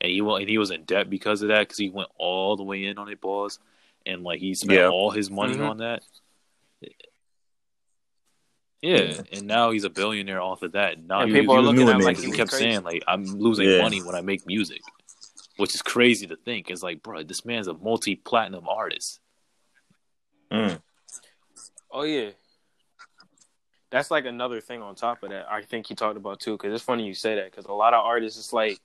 and he and he was in debt because of that because he went all the way in on it, boss, and like he spent yeah. all his money mm-hmm. on that. Yeah, and now he's a billionaire off of that. Now he, people are looking at him like he kept crazy. saying like I'm losing yeah. money when I make music, which is crazy to think. It's like, bro, this man's a multi-platinum artist. Mm. Oh yeah, that's like another thing on top of that. I think he talked about too, because it's funny you say that because a lot of artists, it's like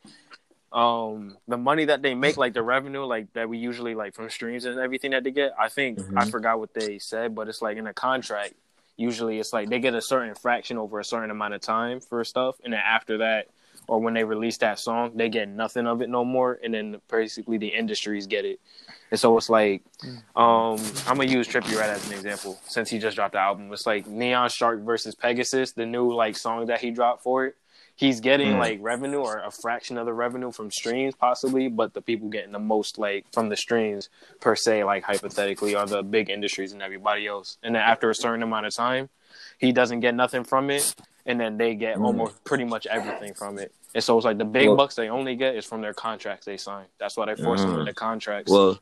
um the money that they make like the revenue like that we usually like from streams and everything that they get i think mm-hmm. i forgot what they said but it's like in a contract usually it's like they get a certain fraction over a certain amount of time for stuff and then after that or when they release that song they get nothing of it no more and then basically the industries get it and so it's like mm. um i'm gonna use Trippie Redd as an example since he just dropped the album it's like neon shark versus pegasus the new like song that he dropped for it he's getting mm. like revenue or a fraction of the revenue from streams possibly but the people getting the most like from the streams per se like hypothetically are the big industries and everybody else and then after a certain amount of time he doesn't get nothing from it and then they get mm. almost pretty much everything from it and so it's like the big well, bucks they only get is from their contracts they sign that's why they force mm. them into contracts well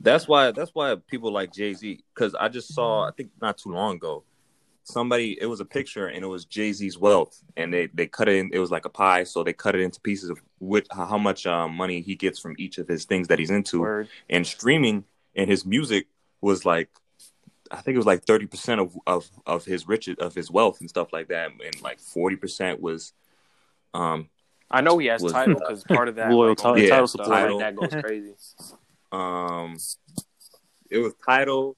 that's why that's why people like jay-z because i just saw i think not too long ago somebody it was a picture and it was Jay-Z's wealth. And they they cut it in it was like a pie. So they cut it into pieces of which how much uh, money he gets from each of his things that he's into. Word. and streaming and his music was like I think it was like 30% of of of his riches of his wealth and stuff like that. And like 40% was um I know he has was, Tidal because part of that loyal like, Tidal, yeah, Tidal supply like that goes crazy. Um it was Tidal.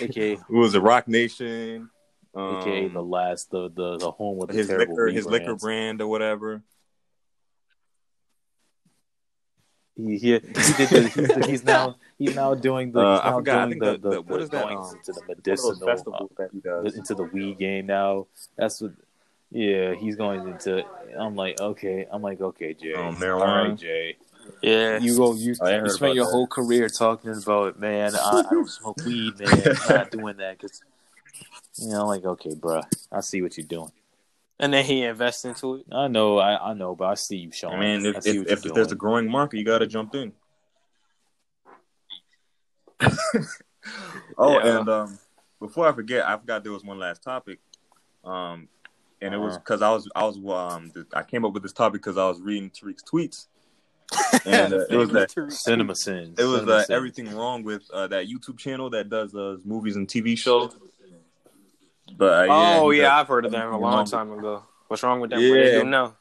Aka Who was it? Roc Nation. Um, aka the last the the, the home with the his terrible liquor, his liquor brand or whatever. He, he, he did the, he's, the, he's now he's now doing the Uh, he's I now forgot. I doing think the, the- the, the- what the is that, going um, into the One of those medicinal uh, that he does. into the Wii game now. That's what. Yeah, he's going into. I'm like, okay. I'm like, okay, Jay. Oh, All marijuana. right, Jay. Yeah. You go. You, I you spent your that. whole career talking about, man. I, I don't smoke weed, man. I'm not doing that because. You know, like, okay, bruh. I see what you're doing. And then he invests into it. I know, I, I know, but I see you showing. I mean, if, see if, what if there's a growing market, you got to jump in. oh, Yeah. and um, before I forget, I forgot there was one last topic. Um, and it was Uh-huh. because I was I was um th- I came up with this topic because I was reading Tariq's tweets, and uh, it was that Cinema sins. it was uh, everything wrong with uh, that YouTube channel that does uh, movies and TV shows. But uh, yeah, oh he yeah, does- I've heard of them a long wrong time ago. What's wrong with them? Yeah. What they do now?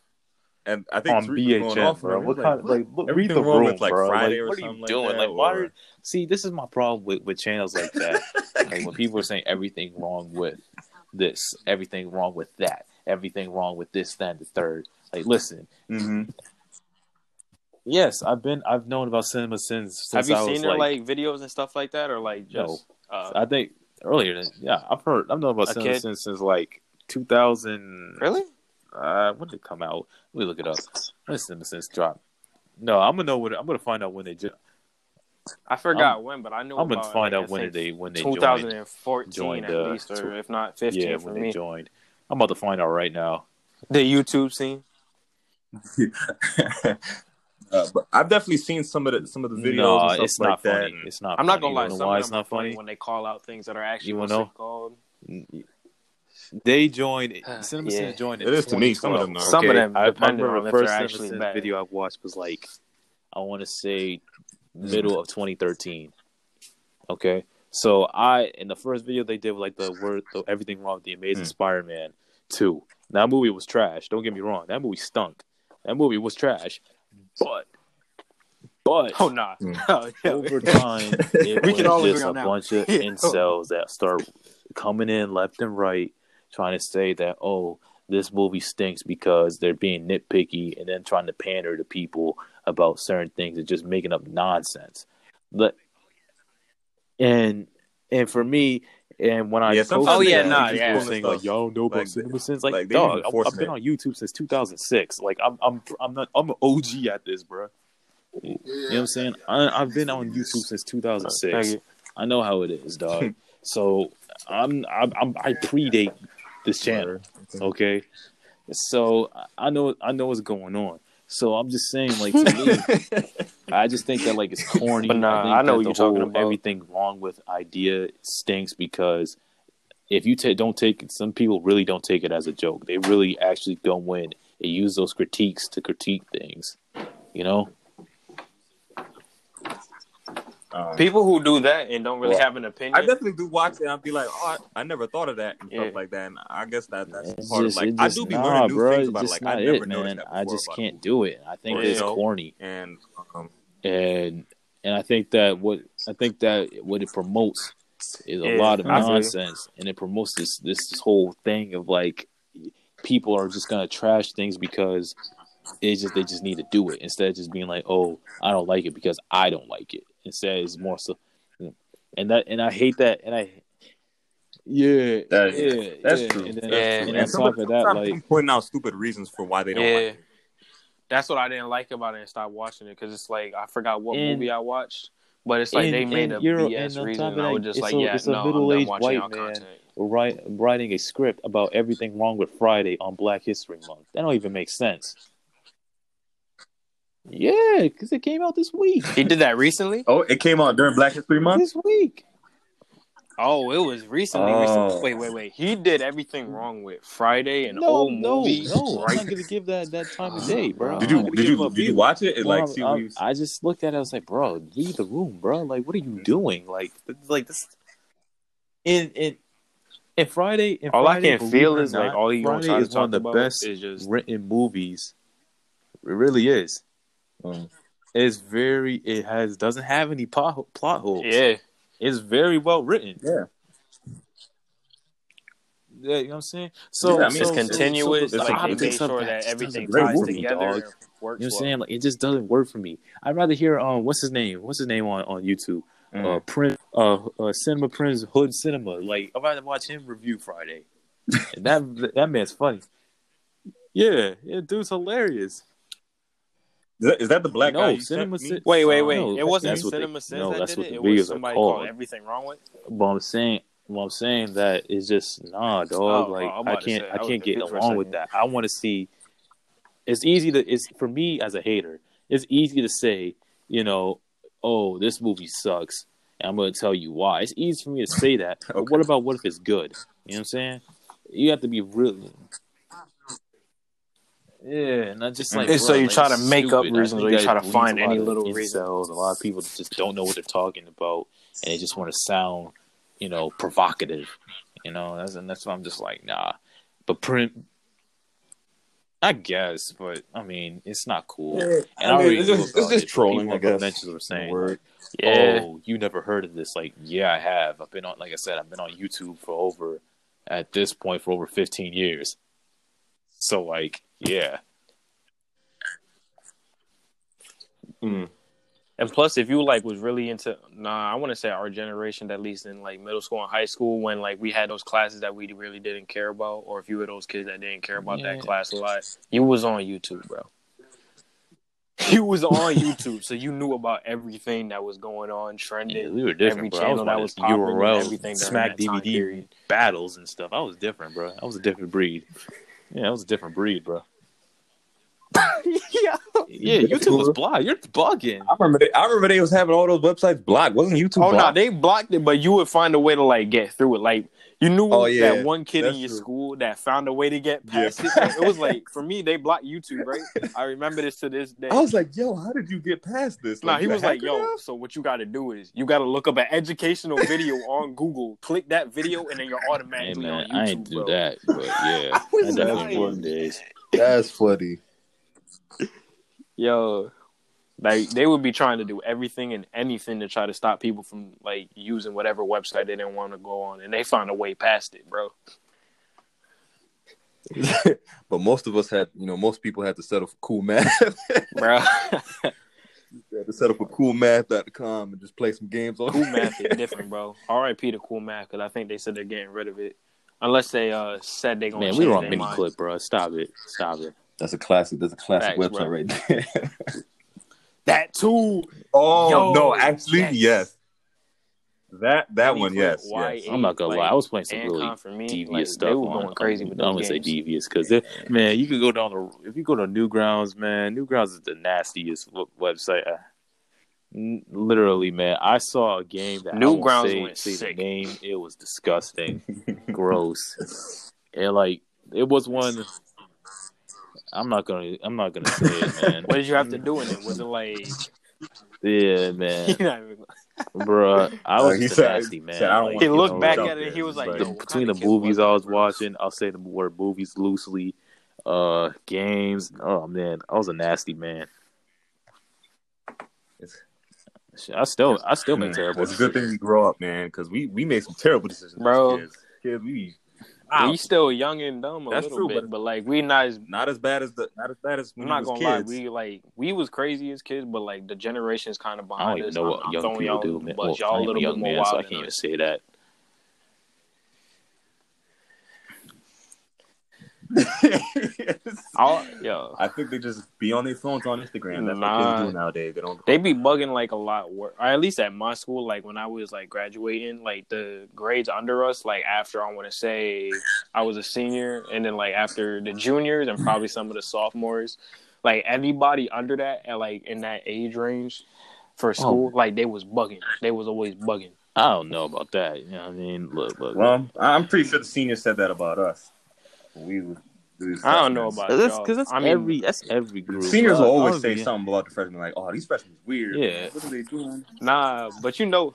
And I think on Tariq was going off bro. What kind of like, like look, read everything the wrong room, with, like, bro? Friday like, or what are you something like doing? that, Like, why? or- Are, see, this is my problem with, with channels like that. like when people are saying everything wrong with this, everything wrong with that, everything wrong with this, that, and the third. Like, listen, Mhm. yes, I've been, I've known about Cinema Sins since Have you I was seen their like, like, videos and stuff like that, or like just? Uh, I think earlier. Than, yeah, I've heard, I've known about A Cinema kid? Since like 2000. really? Uh, when did it come out? Let me look it up. When did Cinema Sins drop? No, I'm gonna know what I'm gonna find out when they. Ju- I forgot when, but I know. I'm gonna find like, out when think they when they 2014 joined, at uh, least, or tw- if not 15 Yeah, for when they joined. I'm about to find out right now. The YouTube scene. uh, but I've definitely seen some of the some of the videos. no, and stuff it's like not that. funny. It's not. I'm not funny. gonna lie. You Some why it's not funny funny? when they call out things that are actually You what's wanna it called. They joined. Cinema Yeah. Sins joined. in It is to me, some of them are. Some of them, I, I remember on the first they're actually Sins bad. video I watched was like, I want to say, middle of 2013. Okay, so I in the first video they did with like the word, the, everything wrong with the Amazing Hmm. Spider-Man two. That movie was trash. Don't get me wrong. That movie stunk. That movie was trash. But, but Oh nah. Mm. Oh, yeah. over time, it We was can all just agree a on that. bunch of Yeah. incels that start coming in left and right, trying to say that oh, this movie stinks because they're being nitpicky, and then trying to pander to people about certain things and just making up nonsense. But and and for me, and when I Yeah, posted Oh, yeah, that, nah, people yeah. saying like y'all don't know about Like, Cinema Sins, like, like, dog, even I- I've been on YouTube since 2006. Like I'm I'm I'm not I'm an OG at this, bro. You know what I'm saying? I, I've been on YouTube since 2006. I know how it is, dog. so I'm, I'm, I'm I predate this channel. Okay, so I know I know what's going on. So I'm just saying, like to me, I just think that like it's corny. But nah, think I know what you're talking about. Everything wrong with idea stinks because if you ta- don't take it, some people really don't take it as a joke. They really actually go in and use those critiques to critique things. You know? Um, People who do that and don't really Well, have an opinion. I definitely do watch it. I'll be like, oh, I, I never thought of that and Yeah. stuff like that. And I guess that that's It's part just, of like it I do be nah, learning new bro, things it's about it. just Like not I never it, noticed man. that I just about can't do it. I think Or, it's you know, corny, And um, and and I think that what I think that what it promotes is a Yeah, lot of I feel you. nonsense, and it promotes this this whole thing of like people are just gonna trash things because it's just they just need to do it instead of just being like, oh, I don't like it because I don't like it. Instead, it's more so, and that and I hate that, and I. Yeah, That- yeah, that's yeah. true. And, then, Yeah. and and on some top of that, like, people pointing out stupid reasons for why they don't yeah. like it. That's what I didn't like about it and stopped watching it because it's like I forgot what And- movie I watched, but it's like and- they made and a you're- BS and on reason, and I was just it's like, a- yeah, it's no, I'm middle-aged watching white man. content. write, writing a script about everything wrong with Friday on Black History Month. That don't even make sense. Yeah, because it came out this week. He did that recently. Oh, it came out during Black History Month. This week. Oh, it was recently. Oh. recently. Wait, wait, wait. He did everything wrong with Friday and No, old no, movies. no. I'm right? not gonna give that that time of day, bro. Did you did you did you watch it and Well, like see I'm- what he was? I just looked at it. I was like, bro, leave the room, bro. Like, what are you doing? Like, like this. In in in Friday, in All I Friday, can feel it or is like all he gonna Friday is one of the best is just written movies. It really is. Um, It's very. It has doesn't have any plot plot holes. yeah. It's very well written. Yeah. Yeah, you know what I'm saying? So Yeah, I mean, It's continuous. so- so it's like I they think make sure that that everything ties work movie, me, together. dog. Works You know what I'm well. saying? Like it just doesn't work for me. I'd rather hear um what's his name? What's his name on, on YouTube? Mm. Uh Prince uh, uh Cinema Prince Hood Cinema. Like I'd rather watch him review Friday. and that that man's funny. Yeah, yeah, dude's hilarious. Is that, is that the black No, guy? Cinema Sins Wait, wait, wait! No, it wasn't that's what they- Cinema Sins no, that that's did what it. the It videos was somebody called. called Everything Wrong with. But I'm saying well I'm saying that is just nah oh, dog. Oh, like I'm I can't say, I I can't get confused along with that. I wanna see it's easy to it's for me as a hater, it's easy to say, you know, oh, this movie sucks. And I'm gonna tell you why. It's easy for me to say that. But what about what if it's good? You know what I'm saying? You have to be really yeah, not just like It's so you like, try to make up stupid. I reasons or you try to find any little reason. A lot of people just don't know what they're talking about, and they just want to sound, you know, provocative. You know, that's and that's why I'm just like, nah. But print, I guess, but I mean, it's not cool. Yeah, And I mean, already it's just, it's just it. trolling, People I on guess. Conventions were saying, Word. Yeah. "Oh, you never heard of this?" Like, yeah, I have. I've been on, like I said, I've been on YouTube for over, at this point, for over 15 years. So, like, yeah, Mm. And plus, if you like was really into, nah, I want to say our generation, at least in like middle school and high school, when like we had those classes that we really didn't care about, or if you were those kids that didn't care about Yeah. that class a lot, you was on YouTube, bro. You was on YouTube, so you knew about everything that was going on, yeah trending. we were different, every bro. channel I was that watching was popping and URL, everything during Smack that DVD period. battles and stuff. I was different, bro. I was a different breed. Yeah, I was a different breed, bro. yeah. Yeah, YouTube was blocked. You're bugging. I remember. They, I remember they was having all those websites blocked. Wasn't YouTube? Oh no, blocked? they blocked it, but you would find a way to like get through it. Like you knew Oh, yeah. that one kid in your true. school that found a way to get Yeah. past it. It was like for me, they blocked YouTube, right? I remember this to this day. I was like, yo, how did you get past this? Nah, he was like, "Yo, now? so what you got to do is you got to look up an educational video on Google, click that video, and then you're Hey automatically man, on YouTube." I ain't do bro. that, but yeah, was I definitely one days. That's funny. Yo, like they would be trying to do everything and anything to try to stop people from like using whatever website they didn't want to go on, and they found a way past it, bro. but most of us had, you know, most people had to settle for cool math. bro. They had to settle for coolmath.com and just play some games on cool math is different, bro. R.I.P. to cool math because I think they said they're getting rid of it, unless they uh said they're gonna. Do it. Man, we change were on their mini clip, bro. Stop it, stop it. That's a classic. That's a classic Facts, website bro. right there. That too. oh Yo, no, actually, yes. yes. That that one, yes, yes. I'm not gonna like, lie, I was playing some really Ancon for me, devious like, stuff. They were on, going crazy with I'm those gonna say games. devious because man, you could go down the if you go to Newgrounds, man. Newgrounds is the nastiest w- website. Uh, Literally, man, I saw a game that I won't Newgrounds say, went say the sick. name. It was disgusting, gross, and like it was one. I'm not gonna. I'm not gonna say it, man. What did you have to do in it? Was it like? Yeah, man, You're not even- bruh. I was he just said- nasty man. said, I don't Like, want he you looked know, back at it and he was like, Like, the- between the movies I was watching, I'll say the word movies loosely. Uh, games. Oh man, I was a nasty man. Shit, I still, I still make terrible. It's a good thing we grow up, man, because we we made some terrible decisions, Bro. as kids. Kids, we We still young and dumb a That's little true, bit, but- but, like we not as not as bad as the not as bad as I'm not gonna was lie, we like we was crazy as kids, but like the generation's kind of behind I don't behind even us. know I'm- what I'm young people y'all, do, man. But Well, y'all I a am little young bit more man, so I can't even say that. I'll- yo, I think they just be on their phones on Instagram. That's what Nah. kids do nowadays. They don't. they be bugging like a lot worse. Or at least at my school, like when I was like graduating, like the grades under us, like after I want to say I was a senior, and then like after the juniors and probably some of the sophomores, like anybody under that at like in that age range for oh. school, like they was bugging. They was always bugging. I don't know about that. You know what I mean? Look, look. Well, I'm pretty sure the seniors said that about us. We, was- I don't know about that's y'all. because that's I mean, every that's every group. Seniors will always say be- something about the freshmen, like, "Oh, these freshmen is weird. Yeah. what are they doing?" Nah, but you know,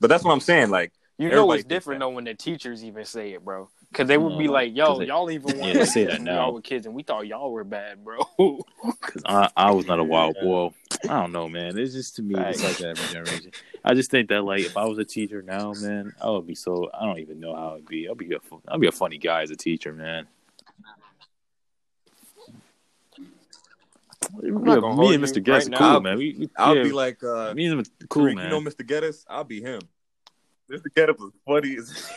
But that's what I'm saying. Like, you know Everybody it's thinks different that. though when the teachers even say it, bro. Cause they would be like, "Yo, they- y'all even want Yeah, to say that now. Y'all were kids, and we thought y'all were bad, bro." Cause I, I was not a wild boy. I don't know, man. It's just to me, it's like that every generation. I just think that like if I was a teacher now, man, I would be so. I don't even know how it'd be. I'll be a, fu- I'll be a funny guy as a teacher, man. Me, not gonna hold me and you Mr. Guest right are cool, now. man. We, we I'll yeah, be like, uh, me and him are cool, Creek, man. you know Mr. Geddes? I'll be him. Mr. Geddes was funny as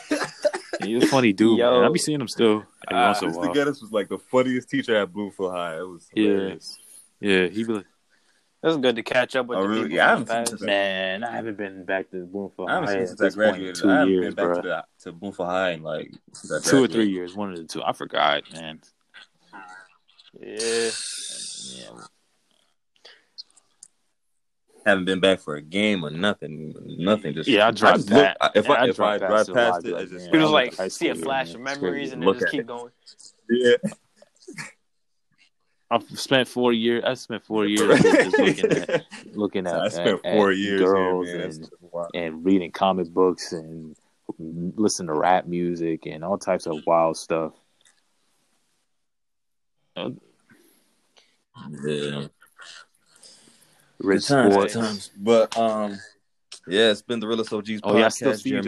He's a funny dude, Yo. man. I'll be seeing him still every Ah, once in a Mr. while. Geddes was like the funniest teacher at Bloomfield High. It was Yeah. hilarious. Yeah, he be like, It's good to catch up with Oh, the really? people Yeah, I haven't seen past. this- man, I haven't been back to Bloomfield I haven't High seen at since I this point graduated. two I haven't years, been back bro. to, the, to Bloomfield High in like Two or three years, one of the two. I forgot, man. Yeah, Yeah, Haven't been back for a game or nothing. Nothing. Just Yeah, I drive just look- past- If yeah, I I if drive I past drive past it, library, I just man. we I just like to high see a flash here, of memories and then Look just at keep it. going. yeah. I've spent four years. I spent four years just looking at looking at, I spent at- four at years girls here, and Wow. and reading comic books and listening to rap music and all types of wild stuff. Uh, Uh, Yeah. Rich Good times, sports. good times. But um, yeah, it's been the Realest OGs Oh yeah, I still podcast. see you Jeremy